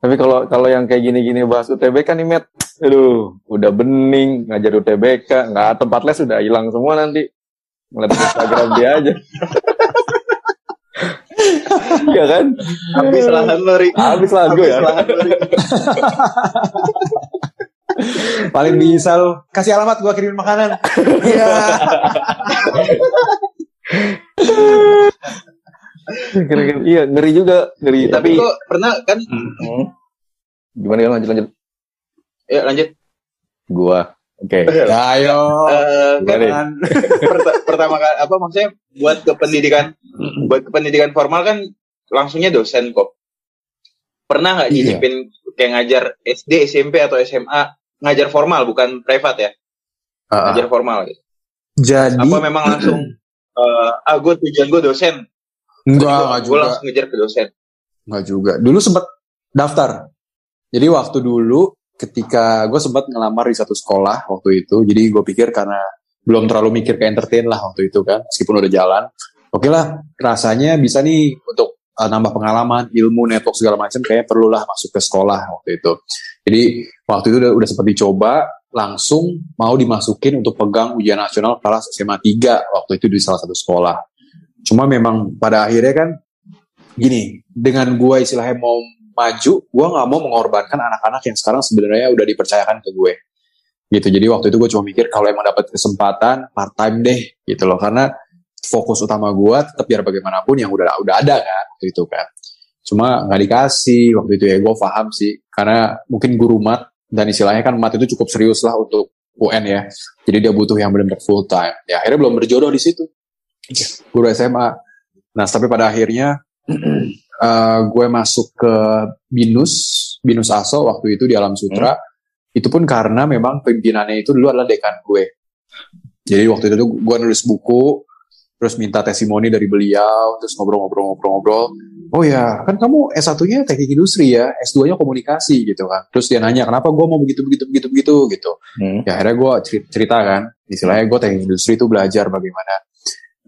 tapi kalau kalau yang kayak gini-gini bahas UTBK nih Met, aduh udah bening ngajar UTBK, nggak tempat les udah hilang semua nanti. Ngeliat Instagram dia aja. Iya kan? Habis lahan lo, Ri. Habis lagu Habis ya. lo. Paling bisa lu kasih alamat gue kirimin makanan. Iya. Kira-kira- Iya ngeri juga ngeri. Tapi Tapi kok pernah kan? Hmm. gimana ya lanjut lanjut. Ya lanjut. Gua. Oke. Ya, ayo. Eh, kan Gimana? perta- pertama kali apa maksudnya buat ke pendidikan buat ke pendidikan formal kan langsungnya dosen kok. Pernah nggak Iya. nyicipin kayak ngajar SD, SMP atau SMA ngajar formal bukan privat ya? Ah, Ngajar formal gitu. jadi Apa memang langsung eh ah gue tujuan gue dosen. Enggak enggak Gue juga. langsung ngejar ke dosen. Enggak juga. Dulu sempat daftar. Jadi waktu dulu ketika gue sempat ngelamar di satu sekolah waktu itu. Jadi gue pikir karena belum terlalu mikir ke entertain lah waktu itu kan. Meskipun udah jalan. Oke lah rasanya bisa nih untuk uh, nambah pengalaman, ilmu, network segala macam kayaknya perlulah masuk ke sekolah waktu itu. Jadi waktu itu udah, udah sempat dicoba langsung mau dimasukin untuk pegang ujian nasional kelas SMA 3 waktu itu di salah satu sekolah. Cuma memang pada akhirnya kan gini, dengan gua istilahnya mau maju, gua nggak mau mengorbankan anak-anak yang sekarang sebenarnya udah dipercayakan ke gue. Gitu. Jadi waktu itu gue cuma mikir kalau emang dapat kesempatan part time deh gitu loh karena fokus utama gua tetap biar bagaimanapun yang udah udah ada kan waktu itu kan. Cuma nggak dikasih waktu itu ya gue paham sih karena mungkin guru mat dan istilahnya kan mat itu cukup serius lah untuk UN ya. Jadi dia butuh yang benar-benar full time. Ya akhirnya belum berjodoh di situ. Guru SMA. Nah tapi pada akhirnya eh, gue masuk ke Binus, Binus Aso waktu itu di Alam Sutra. Itu pun karena memang pimpinannya itu dulu adalah dekan gue. Jadi waktu itu gue nulis buku, terus minta testimoni dari beliau, terus ngobrol-ngobrol-ngobrol-ngobrol. Oh ya, kan kamu S1-nya teknik industri ya, S2-nya komunikasi gitu kan. Terus dia nanya, kenapa gue mau begitu, begitu, begitu, begitu gitu. Hmm. Ya akhirnya gue cerita kan, istilahnya gue teknik industri itu belajar bagaimana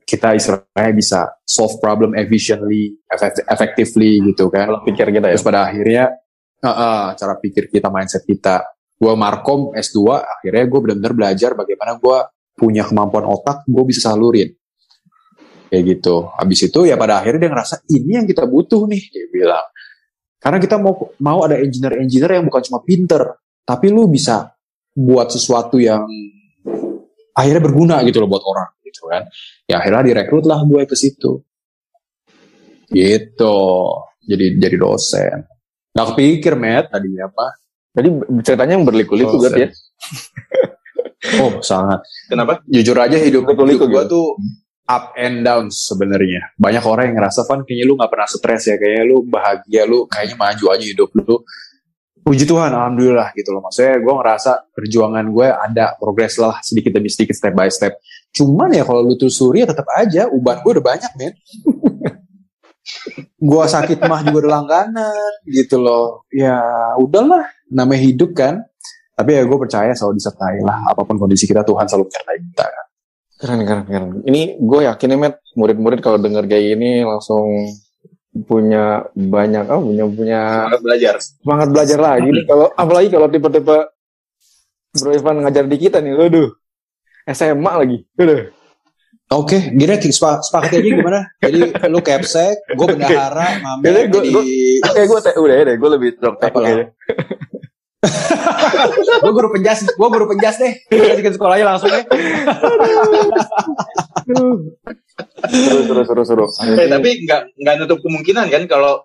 kita istilahnya bisa solve problem efficiently, effect- effectively gitu kan. Kalau pikir kita ya. Terus pada akhirnya, uh, uh, cara pikir kita, mindset kita. Gue markom S2, akhirnya gue benar-benar belajar bagaimana gue punya kemampuan otak, gue bisa salurin. Kayak gitu. Habis itu ya pada akhirnya dia ngerasa ini yang kita butuh nih, dia bilang. Karena kita mau mau ada engineer-engineer yang bukan cuma pinter, tapi lu bisa buat sesuatu yang akhirnya berguna gitu loh buat orang kan. Ya akhirnya direkrut lah gue ke situ. Gitu. Jadi jadi dosen. Gak kepikir, Matt, tadinya apa? Jadi ceritanya yang berliku-liku berarti ya. Oh, sangat. Kenapa? Jujur aja hidup, hidup gue gitu. tuh up and down sebenarnya. Banyak orang yang ngerasa, Van, kayaknya lu gak pernah stres ya. Kayaknya lu bahagia, lu kayaknya maju aja hidup lu. Puji Tuhan, Alhamdulillah gitu loh. Maksudnya gue ngerasa perjuangan gue ada progres lah sedikit demi sedikit, step by step. Cuman ya kalau lu telusuri ya tetap aja, uban gue udah banyak, men. gue sakit mah juga udah langganan gitu loh. Ya udahlah, namanya hidup kan. Tapi ya gue percaya selalu disertai lah. Apa pun kondisi kita, Tuhan selalu menyertai kita. Keren, keren, keren. Ini gue yakin nih, Matt, murid-murid kalau denger kayak gini langsung punya banyak, oh punya punya Semangat belajar. semangat belajar lagi nih. Kalau apalagi kalau tipe-tipe Bro Ivan ngajar di kita nih, aduh. SMA lagi, aduh. Oke, gini sepa- sepakat aja gimana? Jadi lu capsek, gue bendahara, Jadi mamer, gua- jadi gua- Kayak gue udah ya deh, gue lebih lah? kayaknya. gue guru penjas, gue guru penjas deh. Kita sekolahnya langsung ya. Seru, seru, seru, seru. Eh, tapi nggak nggak nutup kemungkinan kan kalau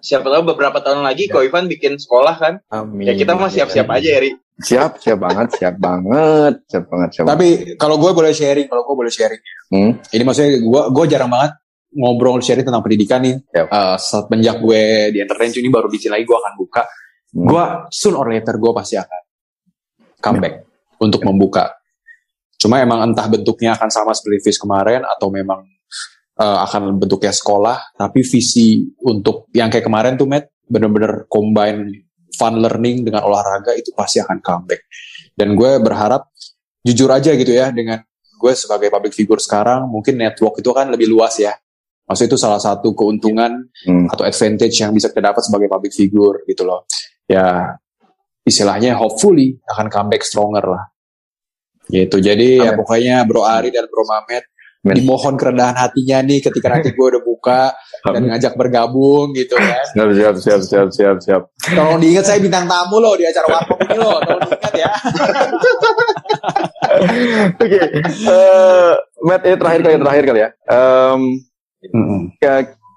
siapa tahu beberapa tahun lagi Ko Ivan bikin sekolah kan. Amin. Ya kita mah siap-siap aja ya, Ri. Siap, siap banget, siap banget, siap banget, siap. banget. Tapi kalau gue boleh sharing, kalau gue boleh sharing. Hmm. Ini maksudnya gue gue jarang banget ngobrol sharing tentang pendidikan nih. Yap. Eh, semenjak gue di entertain ini baru di sini lagi gue akan buka. Hmm. Gue soon or later gue pasti akan comeback untuk membuka. Cuma emang entah bentuknya akan sama seperti Fis kemarin atau memang eh, akan bentuknya sekolah. Tapi visi untuk yang kayak kemarin tuh Matt bener-bener combine fun learning dengan olahraga itu pasti akan comeback. Dan gue berharap jujur aja gitu ya dengan gue sebagai public figure sekarang mungkin network itu kan lebih luas ya. Maksudnya itu salah satu keuntungan Hmm. atau advantage yang bisa kita dapat sebagai public figure gitu loh. Ya istilahnya hopefully akan comeback stronger lah. Gitu. Jadi ya Amin. pokoknya Bro Ari dan Bro Mamet Amin. dimohon kerendahan hatinya nih ketika nanti gue udah buka dan ngajak bergabung gitu kan. Siap, siap, siap, siap, siap, siap. Tolong diingat saya bintang tamu loh di acara warkop ini loh. Tolong diingat ya. Oke, eh, Matt, ini terakhir kali, terakhir kali ya. Em, ya,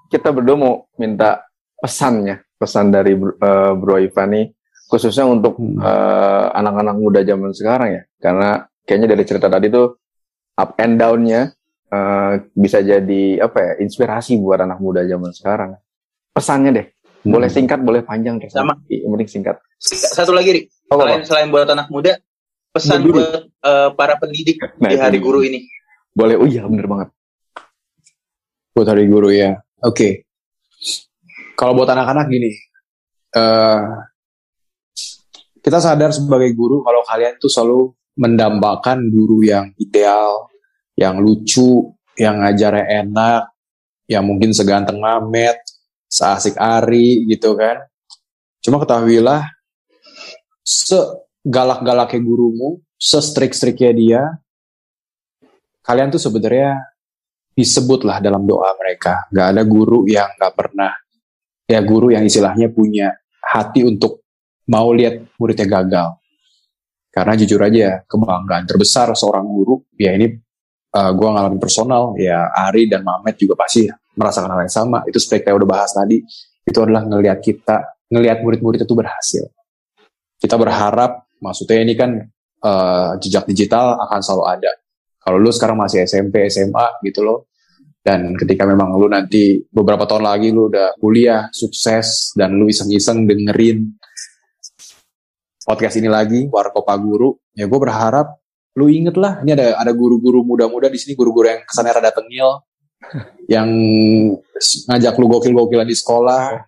kita berdua mau minta pesannya, pesan dari Bro- eh, Bro Ivan nih, khususnya untuk Hmm. eh, anak-anak muda zaman sekarang ya, karena kayaknya dari cerita tadi tuh up and down-nya eh, bisa jadi apa ya, inspirasi buat anak muda zaman sekarang. Pesannya deh, boleh singkat, boleh panjang, terserah. Sama. Yang penting singkat. Satu lagi, Ri. Oh, Selain, selain buat anak muda, pesan Guru. buat eh, para pendidik Nah, di Hari. Guru ini. boleh. Oh iya, bener banget. buat hari guru ya. Oke. Kalau buat anak-anak gini, eh kita sadar sebagai guru kalau kalian tuh selalu mendambakan guru yang ideal, yang lucu, yang ngajarnya enak, yang mungkin seganteng Mamet, seasik Ari gitu kan. Cuma ketahuilah, segalak-galaknya gurumu, se-strik-striknya dia, kalian tuh sebenarnya disebutlah dalam doa mereka. Gak ada guru yang gak pernah, ya guru yang istilahnya punya hati untuk mau lihat muridnya gagal. Karena jujur aja, kebanggaan terbesar seorang guru, ya ini uh, gue ngalamin personal, ya Ari dan Mamet juga pasti merasakan hal yang sama. Itu seperti yang udah bahas tadi, itu adalah ngelihat kita, ngelihat murid-murid itu berhasil. Kita berharap, maksudnya ini kan uh, jejak digital akan selalu ada kalau lu sekarang masih SMP, SMA gitu loh. Dan ketika memang lu nanti beberapa tahun lagi lu udah kuliah, sukses, dan lu iseng-iseng dengerin podcast ini lagi, Warkopa Guru, ya gue berharap lu inget lah, ini ada ada guru-guru muda-muda di sini, guru-guru yang kesannya rada tengil, yang ngajak lu gokil-gokilan di sekolah,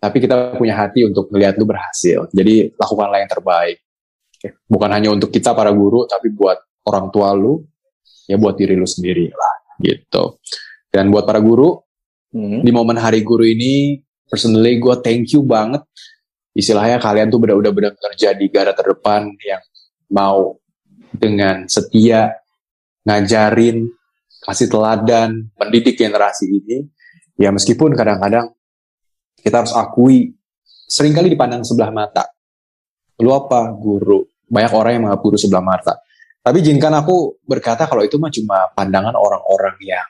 tapi kita punya hati untuk melihat lu berhasil. Jadi lakukanlah yang terbaik. Bukan hanya untuk kita para guru, tapi buat orang tua lu, ya buat diri lu sendiri lah, gitu. Dan buat para guru, Hmm. di momen hari guru ini, personally gue thank you banget. Istilahnya kalian tuh udah udah benar-benar jadi garda terdepan yang mau dengan setia ngajarin, kasih teladan, mendidik generasi ini. Ya meskipun kadang-kadang kita harus akui sering kali dipandang sebelah mata. Lu apa guru? Banyak orang yang menganggap guru sebelah mata. Tapi izinkan aku berkata kalau itu mah cuma pandangan orang-orang yang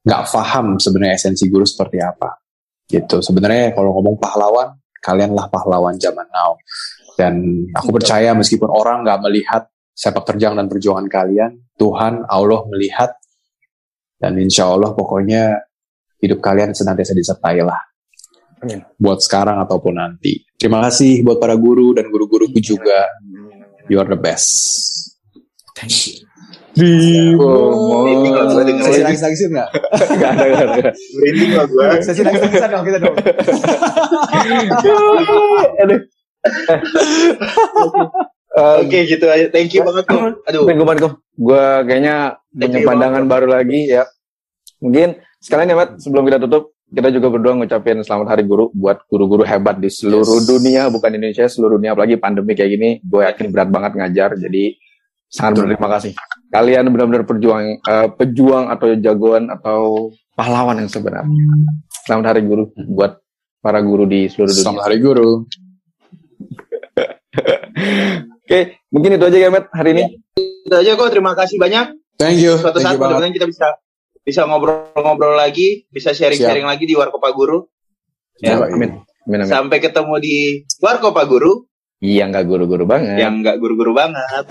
nggak paham sebenarnya esensi guru seperti apa. Gitu. Sebenarnya kalau ngomong pahlawan, kalianlah pahlawan zaman now. Dan aku percaya meskipun orang nggak melihat sepak terjang dan perjuangan kalian, Tuhan Allah melihat dan insya Allah pokoknya hidup kalian senantiasa disertai lah. Amin. Buat sekarang ataupun nanti. Terima kasih buat para guru dan guru-guruku juga. You are the best. Nggak? Ada, ada. Gue. Sesi dong kita dong. Aduh. Oke gitu aja. Thank you banget tuh. Aduh. Thank you banget kok. Gue kayaknya Thank punya pandangan baru lagi ya. Mungkin sekalian ya Mat, sebelum kita tutup, kita juga berdua ngucapin selamat hari guru buat guru-guru hebat di seluruh Yes. dunia, bukan Indonesia, seluruh dunia. Apalagi pandemi kayak gini, gue yakin berat banget ngajar. Jadi sangat berterima kasih. Kalian benar-benar perjuang, eh, pejuang atau jagoan atau pahlawan yang sebenarnya. Selamat hari guru buat para guru di seluruh dunia. Selamat hari guru. Oke, mungkin itu aja ya Matt hari ini. Itu aja kok. Terima kasih banyak. Thank you. Suatu Thank saat mudah-mudahan kita bisa bisa ngobrol-ngobrol lagi, bisa sharing-sharing lagi di Warkopa Guru. Ya. Coba, amin. Amin, amin. Sampai ketemu di Warko Pak Guru Iya nggak guru-guru banget. yang nggak guru-guru banget.